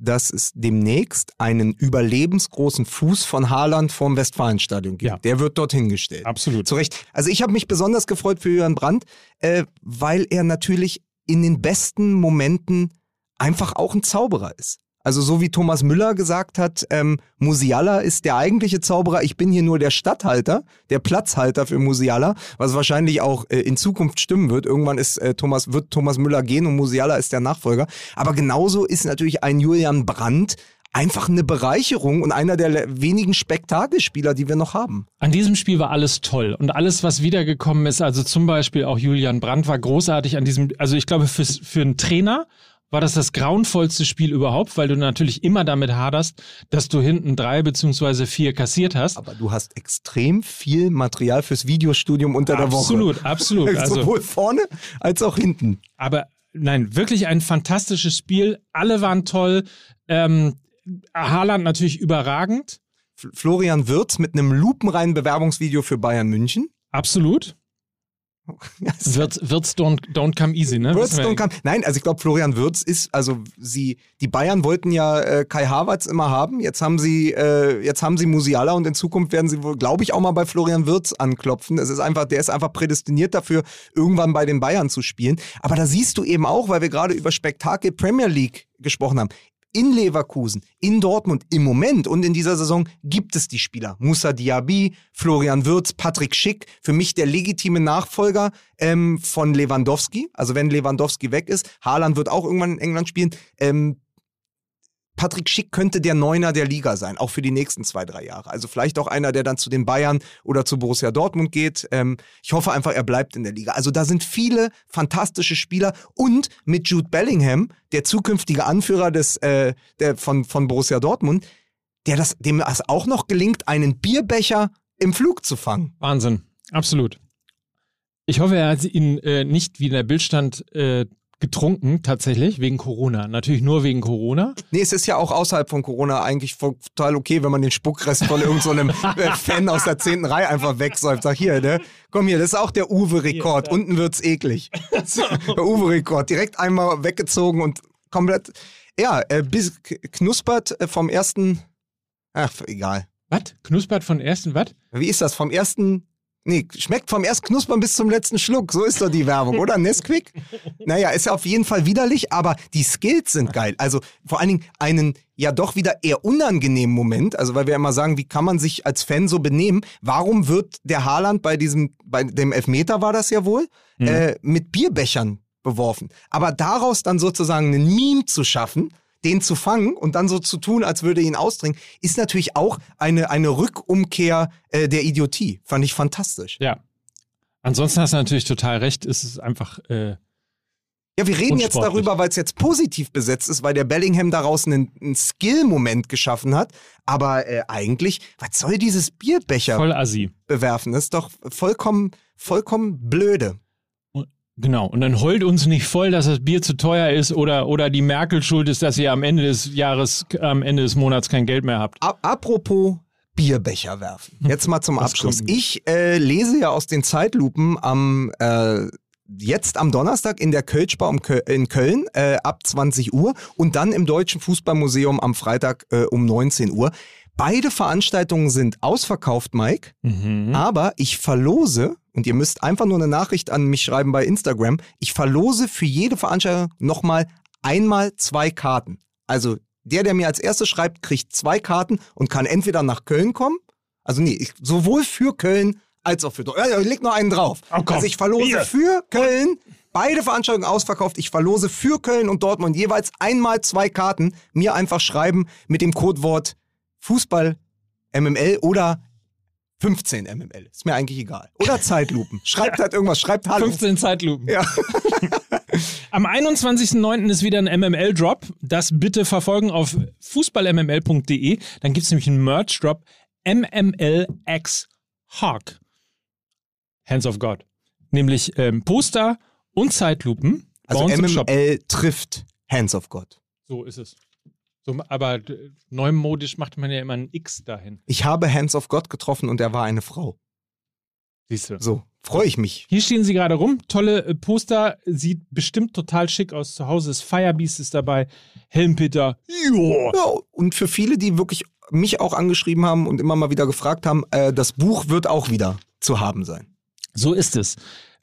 dass es demnächst einen überlebensgroßen Fuß von Haaland vorm Westfalenstadion gibt. Ja. Der wird dorthin gestellt. Absolut. Zu Recht. Also ich habe mich besonders gefreut für Jürgen Brandt, äh, weil er natürlich in den besten Momenten einfach auch ein Zauberer ist. Also so wie Thomas Müller gesagt hat, ähm, Musiala ist der eigentliche Zauberer, ich bin hier nur der Stadthalter, der Platzhalter für Musiala, was wahrscheinlich auch äh, in Zukunft stimmen wird. Irgendwann ist, äh, Thomas, wird Thomas Müller gehen und Musiala ist der Nachfolger. Aber genauso ist natürlich ein Julian Brandt einfach eine Bereicherung und einer der wenigen Spektakelspieler, die wir noch haben. An diesem Spiel war alles toll und alles, was wiedergekommen ist, also zum Beispiel auch Julian Brandt war großartig an diesem, also ich glaube, fürs, für einen Trainer war das das grauenvollste Spiel überhaupt, weil du natürlich immer damit haderst, dass du hinten drei beziehungsweise vier kassiert hast. Aber du hast extrem viel Material fürs Videostudium unter der Woche. Absolut, absolut. Also, Sowohl vorne als auch hinten. aber nein, wirklich ein fantastisches Spiel. Alle waren toll. Ähm, Haaland natürlich überragend. Florian Wirz mit einem lupenreinen Bewerbungsvideo für Bayern München. Absolut. Wirt's, Wirt's don't, don't come easy, ne? Wirtz und kam, nein, also ich glaube, Florian Wirtz ist, also sie, die Bayern wollten ja äh, Kai Havertz immer haben. Jetzt haben sie, äh, jetzt haben sie Musiala und in Zukunft werden sie wohl, glaube ich, auch mal bei Florian Wirtz anklopfen. Es ist einfach, der ist einfach prädestiniert dafür, irgendwann bei den Bayern zu spielen. Aber da siehst du eben auch, weil wir gerade über Spektakel Premier League gesprochen haben. In Leverkusen, in Dortmund im Moment und in dieser Saison gibt es die Spieler. Musa Diaby, Florian Wirtz, Patrick Schick, für mich der legitime Nachfolger ähm, von Lewandowski. Also wenn Lewandowski weg ist, Haaland wird auch irgendwann in England spielen. Ähm, Patrick Schick könnte der Neuner der Liga sein, auch für die nächsten zwei, drei Jahre. Also vielleicht auch einer, der dann zu den Bayern oder zu Borussia Dortmund geht. Ähm, ich hoffe einfach, er bleibt in der Liga. Also da sind viele fantastische Spieler und mit Jude Bellingham, der zukünftige Anführer des, äh, der, von, von Borussia Dortmund, der das, dem es auch noch gelingt, einen Bierbecher im Flug zu fangen. Wahnsinn, absolut. Ich hoffe, er hat ihn äh, nicht, wie in der Bild stand, äh, getrunken, tatsächlich, wegen Corona. Natürlich nur wegen Corona. Nee, es ist ja auch außerhalb von Corona eigentlich total okay, wenn man den Spuckrest von irgendeinem so äh, Fan aus der zehnten Reihe einfach wegsäuft. Sag hier, ne? Komm hier, das ist auch der Uwe-Rekord. Unten wird's eklig. der Uwe-Rekord. Direkt einmal weggezogen und komplett. Ja, äh, bis knuspert äh, vom ersten. Ach, egal. Was? Knuspert von ersten, was? Wie ist das? Vom ersten. Nee, schmeckt vom ersten Knuspern bis zum letzten Schluck. So ist doch die Werbung, oder? Nesquik? Naja, ist ja auf jeden Fall widerlich, aber die Skills sind geil. Also vor allen Dingen einen ja doch wieder eher unangenehmen Moment. Also weil wir immer sagen, wie kann man sich als Fan so benehmen? Warum wird der Haaland bei diesem, bei dem Elfmeter war das ja wohl, äh, mit Bierbechern beworfen? Aber daraus dann sozusagen einen Meme zu schaffen, den zu fangen und dann so zu tun, als würde ihn ausdringen, ist natürlich auch eine, eine Rückumkehr äh, der Idiotie. Fand ich fantastisch. Ja. Ansonsten hast du natürlich total recht. Es ist einfach. Äh, Ja, wir reden jetzt darüber, weil es jetzt positiv besetzt ist, weil der Bellingham daraus einen, einen Skill-Moment geschaffen hat. Aber äh, eigentlich, was soll dieses Bierbecher voll assi. bewerfen? Das ist doch vollkommen, vollkommen blöde. Genau. Und dann heult uns nicht voll, dass das Bier zu teuer ist oder, oder die Merkel schuld ist, dass ihr am Ende des Jahres, am Ende des Monats kein Geld mehr habt. Apropos Bierbecher werfen. Jetzt mal zum Abschluss. Ich äh, lese ja aus den Zeitlupen am äh, jetzt am Donnerstag in der Kölschbar um Köl in Köln äh, ab 20 Uhr und dann im Deutschen Fußballmuseum am Freitag äh, um 19 Uhr. Beide Veranstaltungen sind ausverkauft, Mike. Mhm. Aber ich verlose, und ihr müsst einfach nur eine Nachricht an mich schreiben bei Instagram, ich verlose für jede Veranstaltung nochmal einmal zwei Karten. Also der, der mir als erstes schreibt, kriegt zwei Karten und kann entweder nach Köln kommen, also nee, ich, sowohl für Köln als auch für Dortmund. Ja, leg noch einen drauf. Oh, also ich verlose Hier. für Köln, beide Veranstaltungen ausverkauft, ich verlose für Köln und Dortmund jeweils einmal zwei Karten, mir einfach schreiben mit dem Codewort Fußball MML oder 15 MML. Ist mir eigentlich egal. Oder Zeitlupen. Schreibt halt irgendwas, schreibt Hallo. 15 Zeitlupen. Ja. Am 21.09. ist wieder ein MML-Drop. Das bitte verfolgen auf fußballmml.de. Dann gibt es nämlich einen Merch-Drop. MML X Hawk. Hands of God. Nämlich ähm, Poster und Zeitlupen. Also. MML trifft Hands of God. So ist es. So, aber äh, neumodisch macht man ja immer ein X dahin. Ich habe Hands of God getroffen und er war eine Frau. Siehst du. So, freue ich mich. Hier stehen sie gerade rum. Tolle äh, Poster. Sieht bestimmt total schick aus. Zu Hause ist Firebeast ist dabei. Helmpeter. Joa. Ja, und für viele, die wirklich mich auch angeschrieben haben und immer mal wieder gefragt haben, äh, das Buch wird auch wieder zu haben sein. So ist es.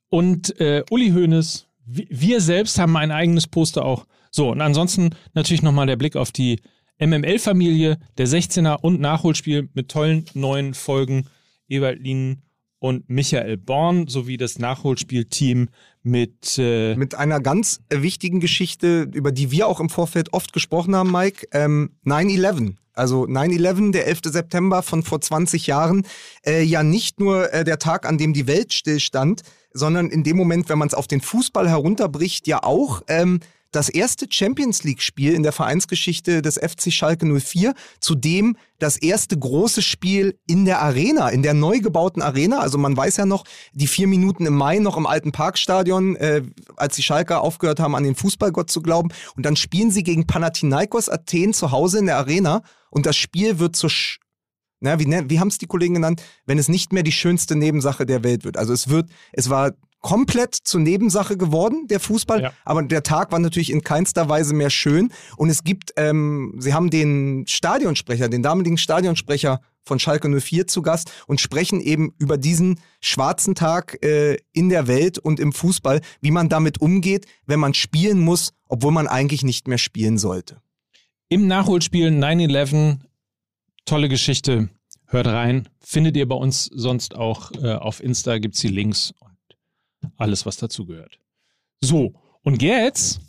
Und äh, Uli Hoeneß, wi- wir selbst haben ein eigenes Poster auch. So, und ansonsten natürlich nochmal der Blick auf die MML-Familie, der 16er und Nachholspiel mit tollen neuen Folgen. Ewald Lien und Michael Born sowie das Nachholspielteam mit äh, Mit einer ganz wichtigen Geschichte, über die wir auch im Vorfeld oft gesprochen haben, Mike, ähm, 9-11. Also 9-11, der 11. September von vor 20 Jahren, äh, ja nicht nur äh, der Tag, an dem die Welt stillstand, sondern in dem Moment, wenn man es auf den Fußball herunterbricht, ja auch ähm, das erste Champions League-Spiel in der Vereinsgeschichte des FC Schalke 04, zudem das erste große Spiel in der Arena, in der neu gebauten Arena. Also man weiß ja noch, die vier Minuten im Mai noch im alten Parkstadion, äh, als die Schalker aufgehört haben, an den Fußballgott zu glauben. Und dann spielen sie gegen Panathinaikos Athen zu Hause in der Arena und das Spiel wird zur Sch na, wie, nen- wie haben es die Kollegen genannt, wenn es nicht mehr die schönste Nebensache der Welt wird. Also es wird, es war komplett zur Nebensache geworden, der Fußball, Ja. aber der Tag war natürlich in keinster Weise mehr schön. Und es gibt, ähm, sie haben den Stadionsprecher, den damaligen Stadionsprecher von Schalke 04 zu Gast und sprechen eben über diesen schwarzen Tag äh, in der Welt und im Fußball, wie man damit umgeht, wenn man spielen muss, obwohl man eigentlich nicht mehr spielen sollte. im Nachholspiel 9-11. Tolle Geschichte. Hört rein. Findet ihr bei uns sonst auch äh, auf Insta, gibt es die Links alles, was dazugehört. So, und jetzt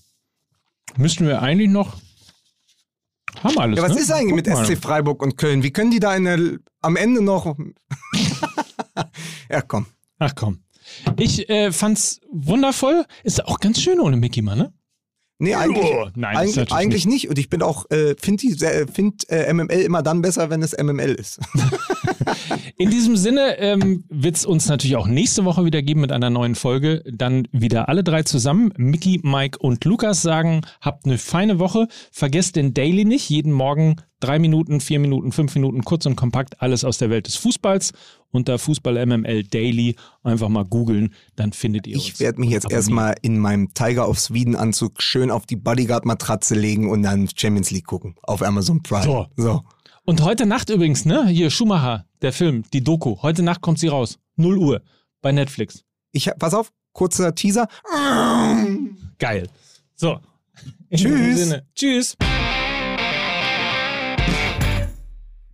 müssten wir eigentlich noch. Haben wir alles. Ja, was ne? ist eigentlich mit mal. SC Freiburg und Köln? Wie können die da in der, am Ende noch. ja, komm. Ach komm. Ich äh, fand's wundervoll. Ist auch ganz schön ohne Mickey, Mann, ne? Nee, eigentlich, Oh, nein, eigentlich, eigentlich nicht. Und ich bin auch, äh, finde find, äh, MML immer dann besser, wenn es MML ist. In diesem Sinne ähm, wird es uns natürlich auch nächste Woche wieder geben mit einer neuen Folge. Dann wieder alle drei zusammen. Mickey, Mike und Lukas sagen, habt eine feine Woche. Vergesst den Daily nicht. Jeden Morgen drei Minuten, vier Minuten, fünf Minuten, kurz und kompakt. Alles aus der Welt des Fußballs. Unter Fußball MML Daily einfach mal googeln. Dann findet ihr uns. Ich werde mich jetzt erstmal in meinem Tiger of Sweden Anzug schön auf die Bodyguard-Matratze legen und dann Champions League gucken. Auf Amazon Prime. So. so. Und heute Nacht übrigens, ne? Hier, Schumacher, der Film, die Doku. Heute Nacht kommt sie raus. 0 Uhr bei Netflix. Ich, pass auf, kurzer Teaser. Geil. So. In Tschüss. Tschüss.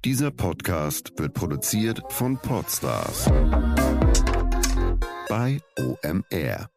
Dieser Podcast wird produziert von Podstars bei OMR.